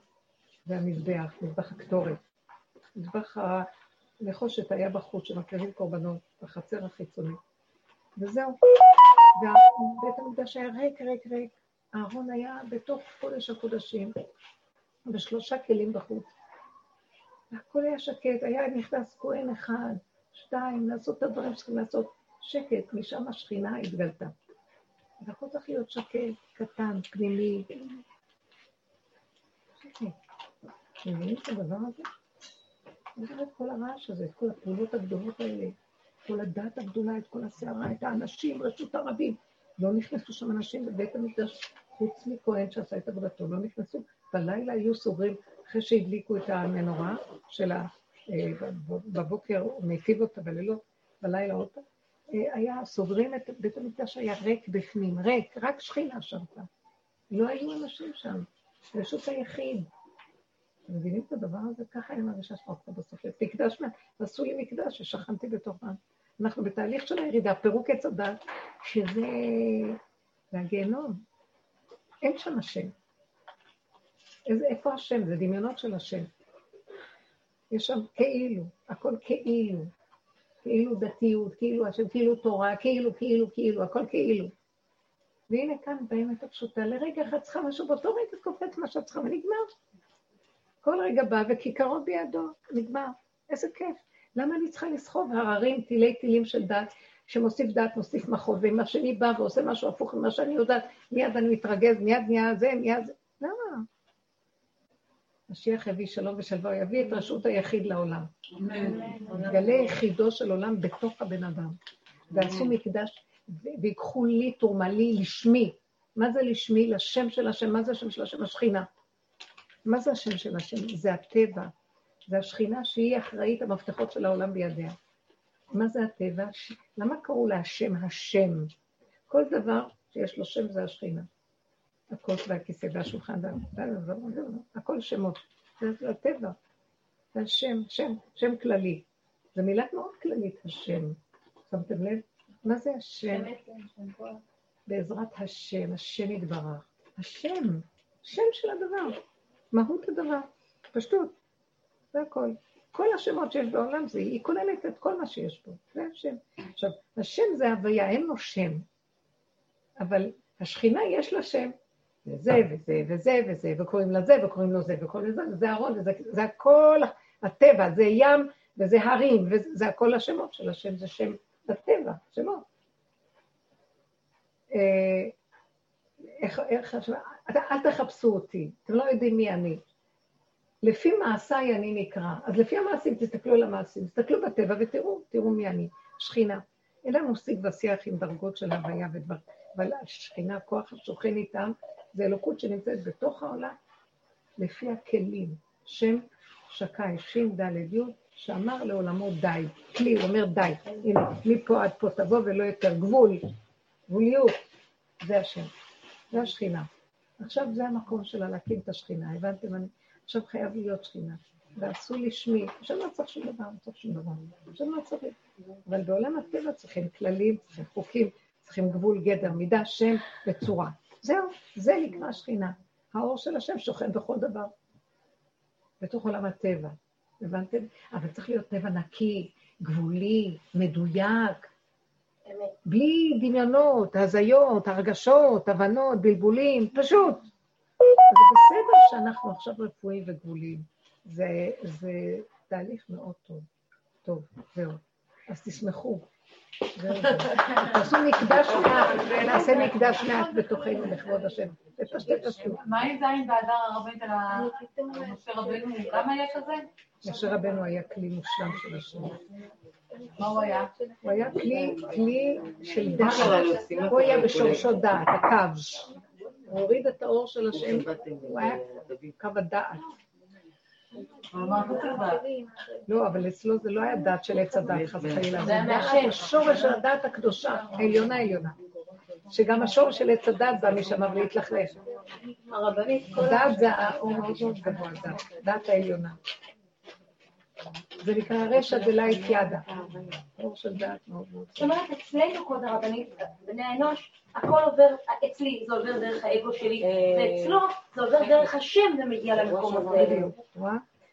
והמזבח, מזבח הקטורת. מזבח הנחושת היה בחוץ, שמקריבים קורבנות, בחצר החיצונית. וזהו. ובית המקדש היה ריק, ריק, ריק. הארון היה בתוך קודש הקודשים, בשלושה כלים בחוץ. והכל היה שקט, היה נכנס כהן אחד, שתיים, לעשות את הדברים שצריכים לעשות. שקט, משם השכינה התגלתה. והכל צריך להיות שקט, קטן, פנימי. שקט. מבינים את הדבר הזה? אני רואה את כל הרעש הזה, את כל הפעולות הגדולות האלה, כל הדת הגדולה, את כל הסערה, את האנשים, רשות הרבים. לא נכנסו שם אנשים בבית המקדש, חוץ מכהן שעשה את עבודתו, לא נכנסו. בלילה היו סוגרים, אחרי שהדליקו את המנורה של ה... אה, בבוקר מיטיב אותה, בלילות, בלילה עוד פעם, היה, סוגרים את בית המקדש, היה ריק בפנים, ריק, רק שכינה שרתה. לא היו אנשים שם, רשות היחיד. אתם מבינים את הדבר הזה? ככה אני מרגישה שפרקת בסוף. מקדש, עשו לי מקדש ששכנתי בתוכם. אנחנו בתהליך של הירידה, פירוק עץ הדת, שזה... זה הגיהנום. אין שם השם. איזה, איפה השם? זה דמיונות של השם. יש שם כאילו, הכל כאילו. כאילו דתיות, כאילו השם, כאילו תורה, כאילו, כאילו, כאילו, הכל כאילו. והנה כאן באמת הפשוטה, לרגע אחד צריכה משהו, באותו רגע קופץ מה שאת צריכה, ונגמר. כל רגע בא וכיכרות בידו, נגמר. איזה כיף. למה אני צריכה לסחוב הררים, תילי תילים של דת, שמוסיף דת, מוסיף מחוב, ואם השני בא ועושה משהו הפוך ממה שאני יודעת, מיד אני מתרגז, מיד נהיה זה, מיד זה. למה? משיח יביא שלום ושלווה, יביא את רשות היחיד לעולם. יגלה יחידו של עולם בתוך הבן אדם. ועשו מקדש, ויקחו לי תרומה לי לשמי. מה זה לשמי? לשם של השם. מה זה השם של השם? השכינה. מה זה השם של השם? זה הטבע. זה השכינה שהיא אחראית המפתחות של העולם בידיה. מה זה הטבע? למה קראו לה השם השם? כל דבר שיש לו שם זה השכינה. הכוס והכיסא והשולחן, הכל שמות. זה הטבע, זה השם, שם, שם כללי. זו מילה מאוד כללית, השם. שמתם לב? מה זה השם? בעזרת השם, השם יתברך. השם, שם של הדבר, מהות הדבר, פשטות, זה הכל. כל השמות שיש בעולם, זה, היא כוללת את כל מה שיש פה, זה השם. עכשיו, השם זה הוויה, אין לו שם, אבל השכינה יש לה שם, וזה וזה וזה וזה, וקוראים לזה וקוראים לו זה וקוראים לזה, וזה ארון, וזה זה הכל הטבע, זה ים וזה הרים, וזה הכל השמות של השם, זה שם הטבע, שמות. אה, איך, איך, אל תחפשו אותי, אתם לא יודעים מי אני. לפי מעשיי אני נקרא. אז לפי המעשים, תסתכלו על המעשים, תסתכלו בטבע ותראו, תראו מי אני. שכינה. אין לנו שיג ושיח עם דרגות של הוויה ודבר, אבל השכינה, כוח השוכן איתם, זה אלוקות שנמצאת בתוך העולם, לפי הכלים. שם שקאי, שין דלת י', שאמר לעולמו די. כלי, הוא אומר די. הנה, מפה עד פה תבוא ולא יותר גבול, גבוליות. זה השם, זה השכינה. עכשיו זה המקום שלה להקים את השכינה, הבנתם? אני... עכשיו חייב להיות שכינה. ועשו לי שמי, עכשיו לא צריך שום דבר, לא צריך שום דבר, עכשיו לא צריך. אבל בעולם הטבע צריכים כללים, צריכים חוקים, צריכים גבול, גדר, מידה, שם וצורה. זהו, זה נקרא שכינה. האור של השם שוכן בכל דבר, בתוך עולם הטבע. הבנתם? אבל צריך להיות טבע נקי, גבולי, מדויק, בלי דמיונות, הזיות, הרגשות, הבנות, בלבולים, פשוט. זה בסדר שאנחנו עכשיו רפואיים וגבוליים. זה, זה תהליך מאוד טוב. טוב, זהו. אז תשמחו. תעשו מקדש מעט, נעשה מקדש מעט בתוכנו לכבוד השם. תפשטו, תפשטו. מה עם זין באדר הרבנית על משה רבנו? גם היה כזה? משה רבנו היה כלי מושלם של השם. מה הוא היה? הוא היה כלי, כלי של דעת. הוא היה בשורשו דעת, הקו. הוא הוריד את האור של השם, הוא היה קו הדעת. הוא אמר חסר דעת. לא, אבל אצלו זה לא היה דעת של עץ הדעת, חס וחלילה. זה היה דעת, מהשם. השורש של הדעת הקדושה, העליונה העליונה. שגם השורש של עץ הדעת בא משם והתלכלך. הרבנית, כל דעת זה האור מאוד מאוד גבוה, דעת העליונה. זה נקרא רשע דלית ידה. אור של דעת מאוד מאוד. זאת אומרת, אצלנו, כבוד הרבנית, בני האנוש, הכל עובר, אצלי זה עובר דרך האגו שלי, ואצלו זה עובר דרך השם ומגיע למקום הזה. בדיוק?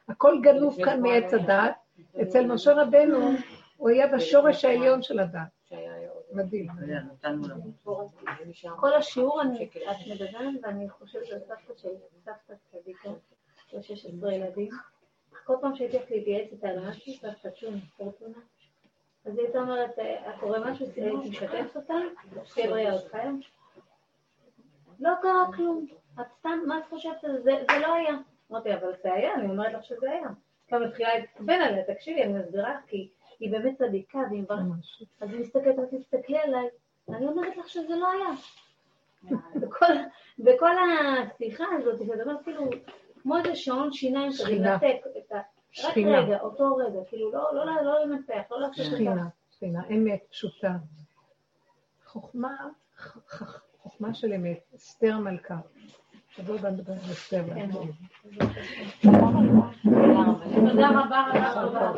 הכל גנוב כאן מעץ הדעת. אצל משה רבנו, הוא היה בשורש העליון של הדעת. מדהים. כל השיעור אני, את מדברת, ואני חושבת על סבתא שלי, סבתא צדיקה, יש 16 ילדים. כל פעם שהייתי הולכת להתייעץ איתה על משהו, סבתא צ'ון, פורטונה, אז היא הייתה אומרת, "אה, קורה משהו, משתפת אותה, שיהיה בריאה עוד חיה. לא קרה כלום, את סתם, מה את חושבת על זה? זה לא היה. אמרתי, אבל זה היה, אני אומרת לך שזה היה. כבר מתחילה להתקבל עליה, תקשיבי, אני מסבירה לך, כי היא באמת צדיקה, והיא מברכת. אז היא מסתכלת, אז תסתכלי עליי, אני אומרת לך שזה לא היה. בכל, השיחה הזאת, זה אומר כאילו, כמו איזה שעון שיניים כזה. לנתק את ה... רק שכינה. רגע, אותו רגע, כאילו, לא, לא, לא, לא לנפח, לא לעשות את שכינה, שכינה, אמת פשוטה. חוכמה, חוכמה של אמת, אסתר נדבר על אסתר. תודה רבה רבה רבה.